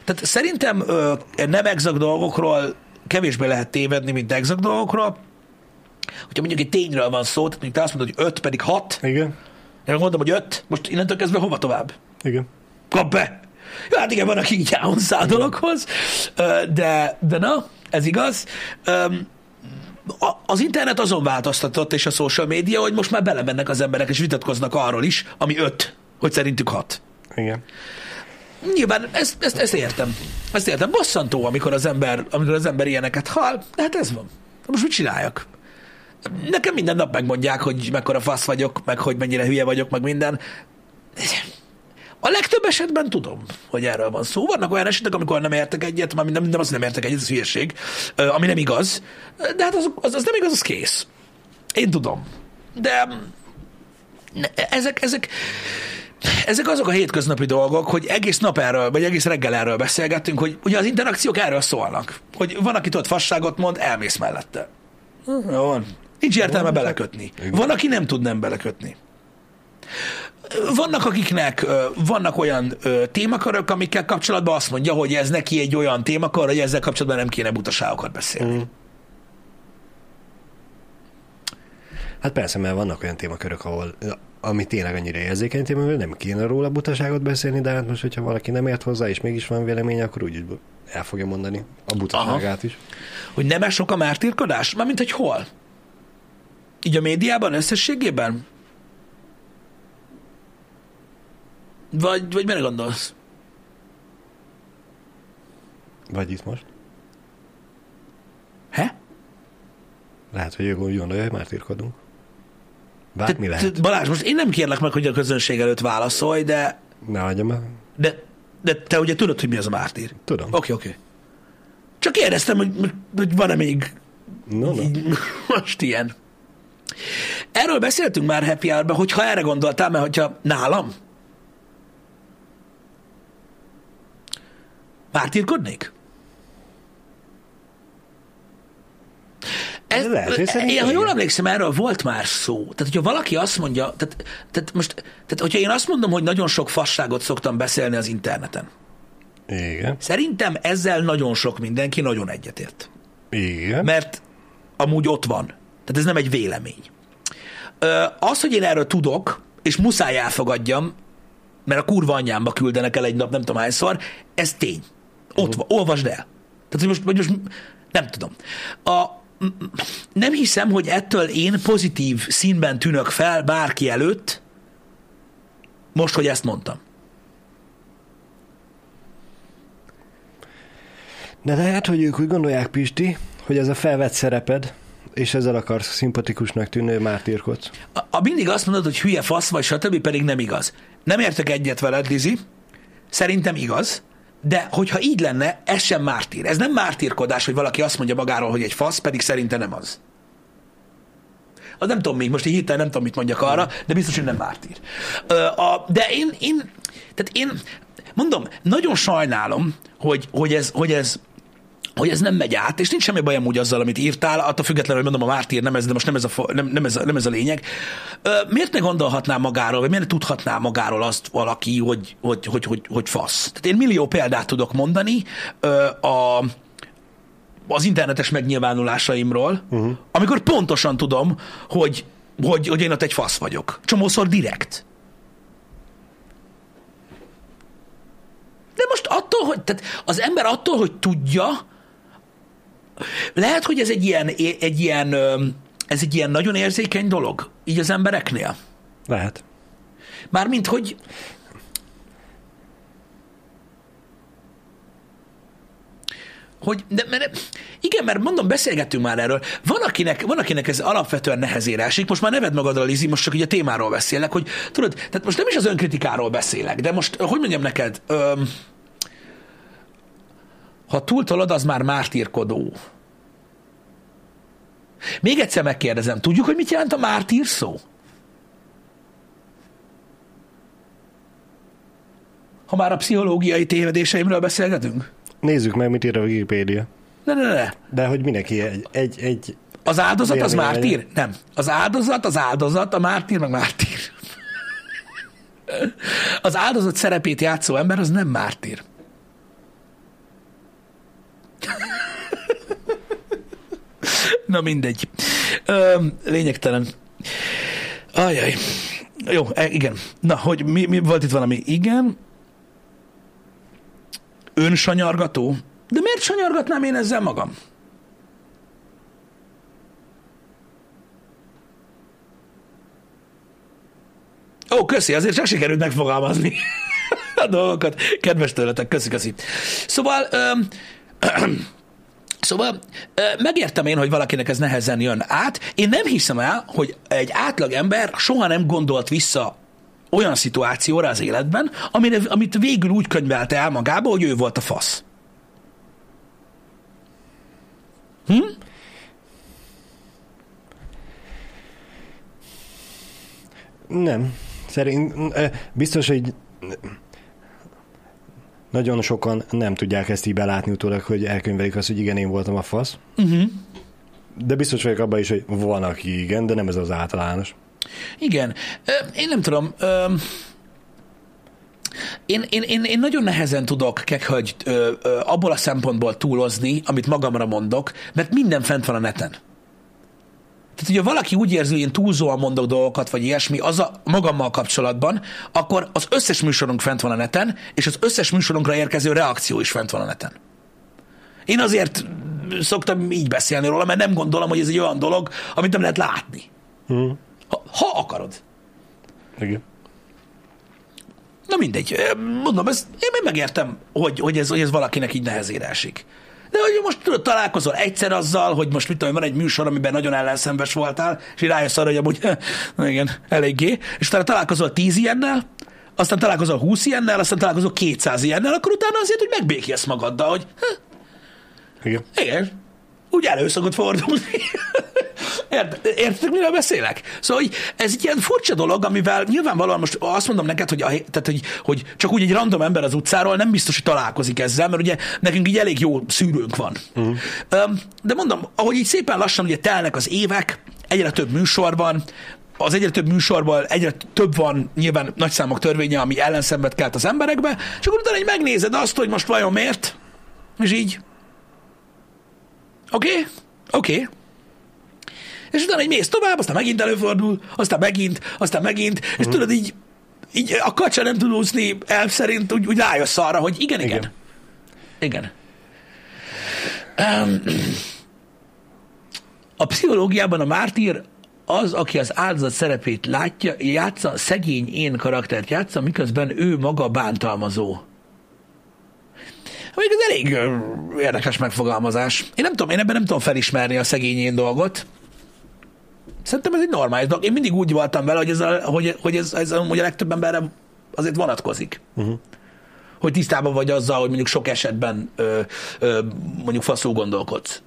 Tehát szerintem ö, nem exakt dolgokról kevésbé lehet tévedni, mint exakt dolgokról. Hogyha mondjuk egy tényről van szó, tehát mondjuk te azt mondod, hogy 5 pedig 6, Igen. én mondom, hogy 5, most innentől kezdve hova tovább? Igen. Kap be! Ja, hát igen, van, aki így áll hozzá a dologhoz, de, de na, ez igaz. Az internet azon változtatott, és a social média, hogy most már belemennek az emberek, és vitatkoznak arról is, ami öt, hogy szerintük hat. Igen. Nyilván ezt, ezt, ezt értem. Ezt értem. Bosszantó, amikor az ember, amikor az ember ilyeneket hall, de hát ez van. Most mit csináljak? Nekem minden nap megmondják, hogy mekkora fasz vagyok, meg hogy mennyire hülye vagyok, meg minden. A legtöbb esetben tudom, hogy erről van szó. Vannak olyan esetek, amikor nem értek egyet, már nem, nem azt nem értek egyet, ez hülyeség, ami nem igaz. De hát az, az, az nem igaz, az kész. Én tudom. De ne- ezek, ezek, ezek azok a hétköznapi dolgok, hogy egész nap erről, vagy egész reggel erről beszélgettünk, hogy ugye az interakciók erről szólnak. Hogy van, aki ott fasságot mond, elmész mellette. Jó van. Nincs értelme belekötni. Van, aki nem tud nem belekötni. Vannak, akiknek vannak olyan témakörök, amikkel kapcsolatban azt mondja, hogy ez neki egy olyan témakör, hogy ezzel kapcsolatban nem kéne butaságokat beszélni. Mm. Hát persze, mert vannak olyan témakörök, ahol ami tényleg annyira érzékeny téma, hogy nem kéne róla butaságot beszélni, de hát most, hogyha valaki nem ért hozzá, és mégis van véleménye, akkor úgy el fogja mondani a butaságát is. Hogy nem sok a mártírkodás? Mármint, hogy hol? Így a médiában összességében? Vagy, vagy mire gondolsz? Vagy itt most. He? Lehet, hogy ő úgy gondolja, hogy már tirkodunk. Bármi lehet. Te- Balázs, most én nem kérlek meg, hogy a közönség előtt válaszolj, de, Ne hagyjam el. de, de te ugye tudod, hogy mi az a mártír. Tudom. Oké, oké. Csak kérdeztem, hogy, hogy van-e még No, no. most ilyen. Erről beszéltünk már Happy Hour-ben, hogyha erre gondoltál, mert hogyha nálam mártírkodnék? Ez, Lehet, szerintem én, ha jól emlékszem, erről volt már szó. Tehát, hogyha valaki azt mondja, tehát, tehát most, tehát, hogyha én azt mondom, hogy nagyon sok fasságot szoktam beszélni az interneten, Igen. szerintem ezzel nagyon sok mindenki nagyon egyetért Igen. mert amúgy ott van. Tehát ez nem egy vélemény. Ö, az, hogy én erről tudok, és muszáj elfogadjam, mert a kurva anyámba küldenek el egy nap, nem tudom hányszor, ez tény. Ott van, olvasd el. Tehát, hogy most, hogy most nem tudom. A, nem hiszem, hogy ettől én pozitív színben tűnök fel bárki előtt, most, hogy ezt mondtam. De lehet, hogy ők úgy gondolják, Pisti, hogy ez a felvett szereped, és ezzel akarsz szimpatikusnak tűnő mártírkodsz. A, a mindig azt mondod, hogy hülye fasz vagy, stb. pedig nem igaz. Nem értek egyet veled, Lizi. Szerintem igaz. De hogyha így lenne, ez sem mártír. Ez nem mártírkodás, hogy valaki azt mondja magáról, hogy egy fasz, pedig szerintem nem az. Az nem tudom még, most így hirtelen nem tudom, mit mondjak arra, de biztos, hogy nem mártír. De én, én, tehát én, mondom, nagyon sajnálom, hogy, hogy, ez, hogy ez hogy ez nem megy át, és nincs semmi bajom úgy azzal, amit írtál, attól függetlenül, hogy mondom, a mártír nem ez, de most nem ez a, nem, nem ez a, nem ez a lényeg. Miért ne gondolhatná magáról, vagy miért ne tudhatná magáról azt valaki, hogy, hogy, hogy, hogy, hogy fasz? Tehát én millió példát tudok mondani a, az internetes megnyilvánulásaimról, uh-huh. amikor pontosan tudom, hogy, hogy, hogy én ott egy fasz vagyok. Csomószor direkt. De most attól, hogy tehát az ember attól, hogy tudja, lehet, hogy ez egy ilyen, egy ilyen, ez egy ilyen nagyon érzékeny dolog, így az embereknél. Lehet. Mármint, hogy hogy, de, mert, igen, mert mondom, beszélgettünk már erről. Van akinek, van, akinek ez alapvetően nehezére esik. Most már neved magadra, Lizi, most csak ugye a témáról beszélek, hogy tudod, tehát most nem is az önkritikáról beszélek, de most, hogy mondjam neked, öm, ha túltolod, az már mártírkodó. Még egyszer megkérdezem, tudjuk, hogy mit jelent a mártír szó? Ha már a pszichológiai tévedéseimről beszélgetünk? Nézzük meg, mit ír a Wikipédia. Ne, ne, ne. De hogy mindenki egy... egy, egy az áldozat az mártír? Nem. Az áldozat az áldozat, a mártír meg mártír. Az áldozat szerepét játszó ember az nem mártír. Na mindegy. Ö, lényegtelen. Ajaj. Jó, e, igen. Na, hogy mi, mi volt itt valami? Igen. Önsanyargató? De miért sanyargatnám én ezzel magam? Ó, köszi, azért csak sikerült megfogalmazni a dolgokat. Kedves tőletek, köszi, köszi. Szóval, öm, Szóval megértem én, hogy valakinek ez nehezen jön át. Én nem hiszem el, hogy egy átlag ember soha nem gondolt vissza olyan szituációra az életben, amire, amit végül úgy könyvelte el magába, hogy ő volt a fasz. Hm? Nem. Szerint biztos, hogy nagyon sokan nem tudják ezt így belátni utólag, hogy elkönyvelik azt, hogy igen, én voltam a fasz. Uh-huh. De biztos vagyok abban is, hogy van, aki igen, de nem ez az általános. Igen. Én nem tudom. Én, én, én, én nagyon nehezen tudok, hogy abból a szempontból túlozni, amit magamra mondok, mert minden fent van a neten. Tehát, hogyha valaki úgy érzi, hogy én túlzóan mondok dolgokat, vagy ilyesmi, az a magammal kapcsolatban, akkor az összes műsorunk fent van a neten, és az összes műsorunkra érkező reakció is fent van a neten. Én azért szoktam így beszélni róla, mert nem gondolom, hogy ez egy olyan dolog, amit nem lehet látni. Hmm. Ha, ha akarod. Igen. Na mindegy. Mondom, ez, én megértem, hogy, hogy, ez, hogy ez valakinek így nehezére esik. De hogy most tudod, találkozol egyszer azzal, hogy most mit tudom, van egy műsor, amiben nagyon ellenszenves voltál, és rájössz arra, hogy amúgy, na igen, eléggé, és utána találkozol tíz ilyennel, aztán találkozol 20 ilyennel, aztán találkozol 200 ilyennel, akkor utána azért, hogy megbékélsz magaddal, hogy igen. Igen. Úgy elő szokott fordulni. Érted, miről beszélek? Szóval hogy ez egy ilyen furcsa dolog, amivel nyilvánvalóan most azt mondom neked, hogy, a, tehát, hogy, hogy csak úgy egy random ember az utcáról nem biztos, hogy találkozik ezzel, mert ugye nekünk így elég jó szűrőnk van. Uh-huh. De mondom, ahogy így szépen lassan ugye telnek az évek, egyre több műsorban, az egyre több műsorban egyre több van nyilván nagyszámok törvénye, ami ellenszenvet kelt az emberekbe, és akkor utána így megnézed azt, hogy most vajon miért, és így Oké? Okay? Oké. Okay. És utána egy mész tovább, aztán megint előfordul, aztán megint, aztán megint, uh-huh. és mhm. tudod így, így a kacsa nem tud úszni el szerint, úgy, úgy rájössz arra, hogy igen, igen. Igen. igen. Um, a pszichológiában a mártír az, aki az áldozat szerepét látja, játsza, szegény én karaktert játsza, miközben ő maga bántalmazó. Amíg ez elég érdekes megfogalmazás. Én nem tudom, én ebben nem tudom felismerni a szegényén dolgot. Szerintem ez egy normális dolog. Én mindig úgy voltam vele, hogy ez, a, hogy, hogy ez, ez hogy a legtöbb emberre azért vonatkozik. Uh-huh. Hogy tisztában vagy azzal, hogy mondjuk sok esetben ö, ö, mondjuk faszul gondolkodsz.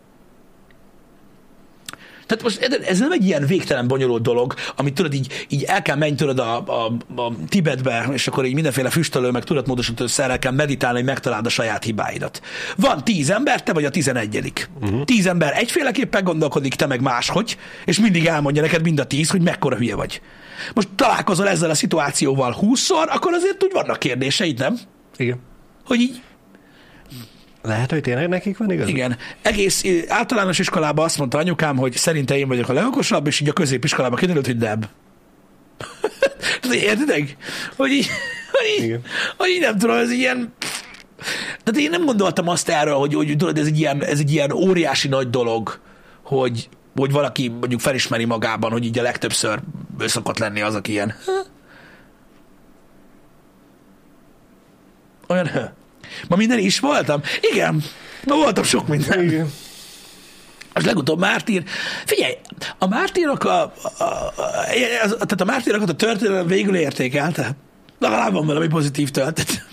Tehát most ez nem egy ilyen végtelen bonyolult dolog, amit tudod így, így el kell menni tudod a, a, a Tibetbe, és akkor így mindenféle füstölő, meg tudatmódosító szerrel kell meditálni, hogy megtaláld a saját hibáidat. Van tíz ember, te vagy a tizenegyedik. Uh-huh. Tíz ember egyféleképpen gondolkodik, te meg máshogy, és mindig elmondja neked mind a tíz, hogy mekkora hülye vagy. Most találkozol ezzel a szituációval húszszor, akkor azért úgy vannak kérdéseid, nem? Igen. Hogy így lehet, hogy tényleg nekik van igaz? Igen. Egész általános iskolában azt mondta anyukám, hogy szerinte én vagyok a leokosabb, és így a középiskolában kiderült, hogy Deb. Értitek? Hogy így, hogy így, hogy így nem tudom, ez ilyen... Tehát én nem gondoltam azt erről, hogy, hogy tudod, ez egy, ilyen, ez egy ilyen óriási nagy dolog, hogy, hogy valaki mondjuk felismeri magában, hogy így a legtöbbször ő szokott lenni az, aki ilyen. Olyan, Ma minden is voltam? Igen, ma voltam sok minden. Igen. Az legutóbb mártír. Figyelj, a mártírok a, a, a, a, tehát a mártírokat a történelem végül értékelte. Legalább van valami pozitív töltet.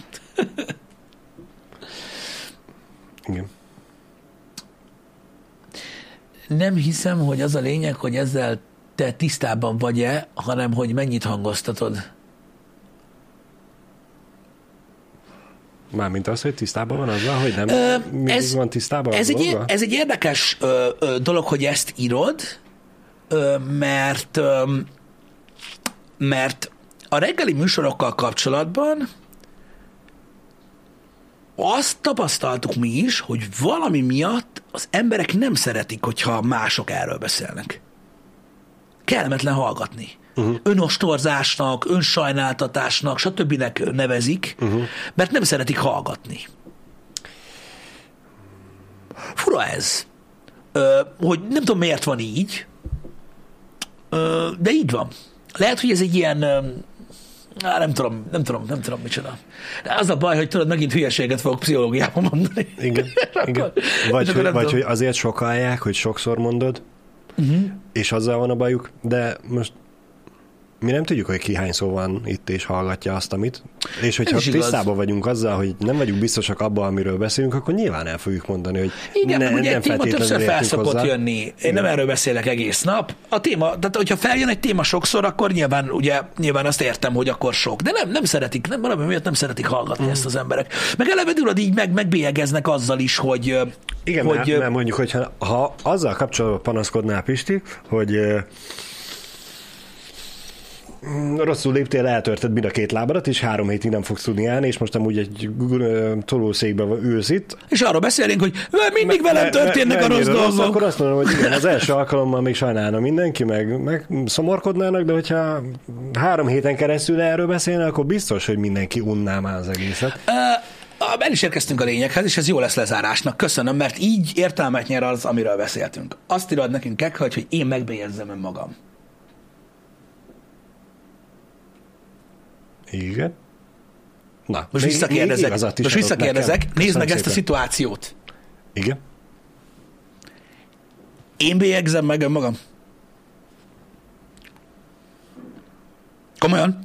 Igen. Nem hiszem, hogy az a lényeg, hogy ezzel te tisztában vagy-e, hanem hogy mennyit hangoztatod. Mármint az, hogy tisztában van azzal, hogy nem ö, ez, van tisztában ez egy, ez egy érdekes ö, ö, dolog, hogy ezt írod, ö, mert ö, mert a reggeli műsorokkal kapcsolatban azt tapasztaltuk mi is, hogy valami miatt az emberek nem szeretik, hogyha mások erről beszélnek. Kellemetlen hallgatni uh-huh. önostorzásnak, önsajnáltatásnak, stb. nevezik, uh-huh. mert nem szeretik hallgatni. Fura ez. Ö, hogy nem tudom, miért van így, ö, de így van. Lehet, hogy ez egy ilyen Á, nem tudom, nem tudom, nem tudom micsoda. De az a baj, hogy tudod, megint hülyeséget fogok pszichológiában mondani. Igen, igen. Vagy, hogy, vagy hogy azért sokálják, hogy sokszor mondod, uh-huh. és azzal van a bajuk, de most mi nem tudjuk, hogy ki hány szó van itt és hallgatja azt, amit. És hogyha tisztában vagyunk azzal, hogy nem vagyunk biztosak abban, amiről beszélünk, akkor nyilván el fogjuk mondani, hogy Igen, ne, ugye nem téma többször felszokott hozzá. jönni. Én Igen. nem erről beszélek egész nap. A téma, tehát hogyha feljön egy téma sokszor, akkor nyilván, ugye, nyilván azt értem, hogy akkor sok. De nem, nem szeretik, nem, valami miatt nem szeretik hallgatni mm. ezt az emberek. Meg eleve tudod, így meg, megbélyegeznek azzal is, hogy igen, hogy, mert, mert mondjuk, hogyha ha azzal kapcsolatban panaszkodnál Pisti, hogy rosszul léptél, eltörted mind a két lábadat, és három hétig nem fogsz tudni állni, és most amúgy egy tolószékbe ülsz itt. És arról beszélünk, hogy mindig me, velem történnek me, a rossz dolgok. Akkor azt mondom, hogy igen, az első alkalommal még sajnálna mindenki, meg, meg szomorkodnának, de hogyha három héten keresztül erről beszélne, akkor biztos, hogy mindenki unná már az egészet. Uh, el is érkeztünk a lényeghez, és ez jó lesz lezárásnak. Köszönöm, mert így értelmet nyer az, amiről beszéltünk. Azt írod nekünk, Kekha, hogy én megbélyegzem önmagam. Igen. Na, most visszakérdezek. Most visszakérdezek. Nézd meg ezt a szituációt. Igen. Én bélyegzem meg önmagam. Komolyan?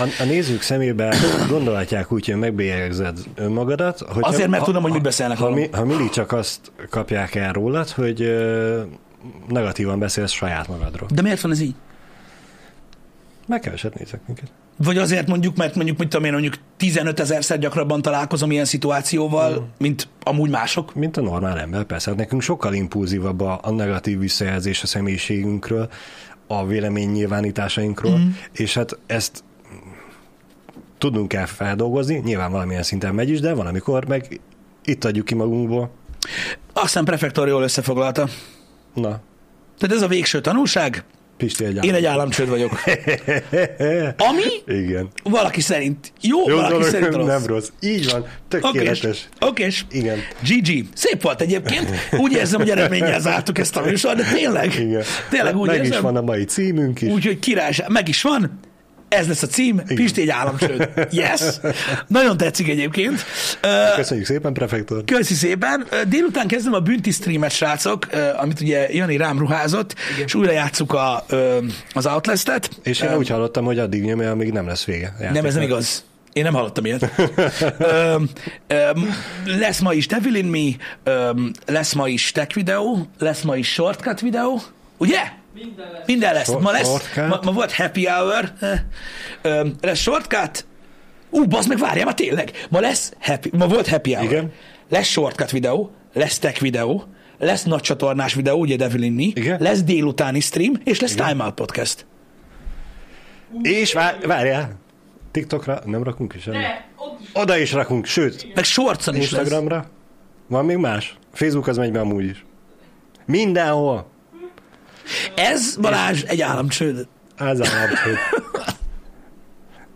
A, a nézők szemébe gondolhatják úgy, hogy megbélyegzed önmagadat. Hogy Azért, mert ha, tudom, hogy mit beszélnek ha, ha, ha mindig csak azt kapják el rólad, hogy ö, negatívan beszélsz saját magadról. De miért van ez így? Meg keveset nézek minket. Vagy azért mondjuk, mert mondjuk, mit tudom én, mondjuk 15 ezerszer gyakrabban találkozom ilyen szituációval, mm. mint amúgy mások? Mint a normál ember, persze. Hát nekünk sokkal impulzívabb a, a negatív visszajelzés a személyiségünkről, a vélemény nyilvánításainkról, mm. és hát ezt tudnunk kell feldolgozni, nyilván valamilyen szinten megy is, de van, amikor meg itt adjuk ki magunkból. Aztán prefektor jól összefoglalta. Na. Tehát ez a végső tanulság, Pisti egy Én egy államcsőd vagyok. Ami Igen. valaki szerint jó, jó valaki szerint rossz. Nem rossz. Így van. Tökéletes. Oké. Igen. GG. Szép volt egyébként. Úgy érzem, hogy eredménnyel zártuk ezt a műsor, de tényleg. Igen. Tényleg úgy Meg érzem. is van a mai címünk is. Úgyhogy királyság. Meg is van ez lesz a cím, Igen. Pisti egy államcsőd. Yes! Nagyon tetszik egyébként. Köszönjük szépen, prefektor. Köszi szépen. Délután kezdem a bünti streamet, srácok, amit ugye Jani rám ruházott, Igen. és újra játsszuk a, az Outlast-et. És én úgy hallottam, hogy addig nyomja, amíg nem lesz vége. Játéknak. Nem, ez nem igaz. Én nem hallottam ilyet. öm, öm, lesz ma is Devil in Me, öm, lesz ma is tech videó, lesz ma is shortcut videó, ugye? Minden lesz. Minden lesz. Ma, lesz, ma, ma volt happy hour, öm, lesz shortcut, ú, bazd meg, várjál, ma tényleg, ma lesz happy, ma volt happy hour. Igen. Lesz shortcut videó, lesz tech videó, lesz nagy csatornás videó, ugye Devil in Me, Igen. lesz délutáni stream, és lesz Time Out podcast. És vár, várjál, TikTokra nem rakunk is? is. Oda is rakunk, sőt, Meg shortson is lesz. Instagramra. Van még más? Facebook az megy be amúgy is. Mindenhol. Ez, Balázs, egy államcsőd. Ez hogy...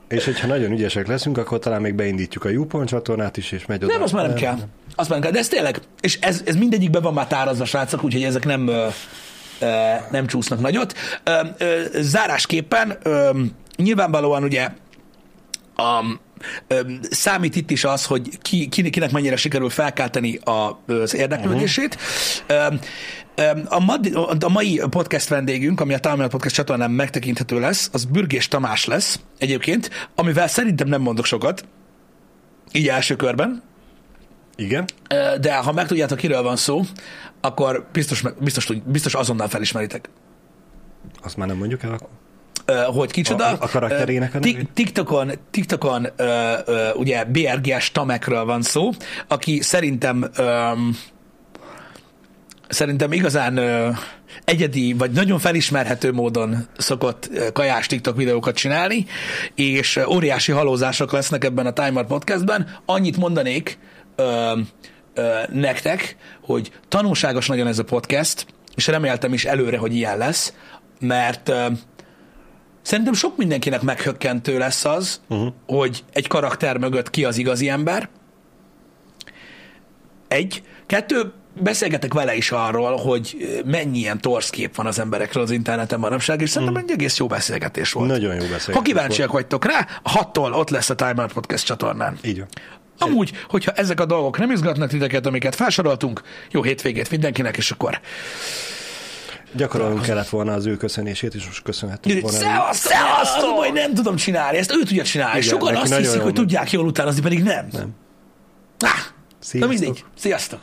És hogyha nagyon ügyesek leszünk, akkor talán még beindítjuk a YouPorn csatornát is, és megy oda. Nem, azt már nem kell. Azt már nem kell. De ez tényleg, és ez, ez mindegyikben van már tárazva, srácok, úgyhogy ezek nem, nem csúsznak nagyot. Zárásképpen nyilvánvalóan ugye a, számít itt is az, hogy ki, ki, kinek mennyire sikerül felkelteni az érdeklődését. Uh-huh. A, mad, a mai podcast vendégünk, ami a Time Podcast csatornán megtekinthető lesz, az Bürgés Tamás lesz egyébként, amivel szerintem nem mondok sokat, így első körben, Igen? De ha megtudjátok, kiről van szó, akkor biztos, biztos, biztos azonnal felismeritek. Azt már nem mondjuk el akkor? Hogy kicsoda. A- a karakterének a nevét? TikTokon, TikTokon ugye BRGS Tamekről van szó, aki szerintem ö, szerintem igazán ö, egyedi, vagy nagyon felismerhető módon szokott ö, kajás TikTok videókat csinálni, és ö, óriási halózások lesznek ebben a Timer podcastben. Annyit mondanék ö, ö, nektek, hogy tanulságos nagyon ez a podcast, és reméltem is előre, hogy ilyen lesz, mert ö, Szerintem sok mindenkinek meghökkentő lesz az, uh-huh. hogy egy karakter mögött ki az igazi ember. Egy. Kettő, beszélgetek vele is arról, hogy mennyi ilyen torszkép van az emberekről az interneten manapság, és szerintem egy egész jó beszélgetés volt. Nagyon jó beszélgetés Ha kíváncsiak vagytok rá, a hattól ott lesz a Time Out Podcast csatornán. Így van. Amúgy, hogyha ezek a dolgok nem izgatnak titeket, amiket felsoroltunk, jó hétvégét mindenkinek, és akkor Gyakorolnunk kellett volna az ő köszönését, és most köszönhetünk volna. Szevasztok! Szevasztok! Majd nem tudom csinálni, ezt ő tudja csinálni. Igen, Sokan azt hiszik, hogy tudják jól utánozni, pedig nem. Nem. Ah, na mindegy. Sziasztok!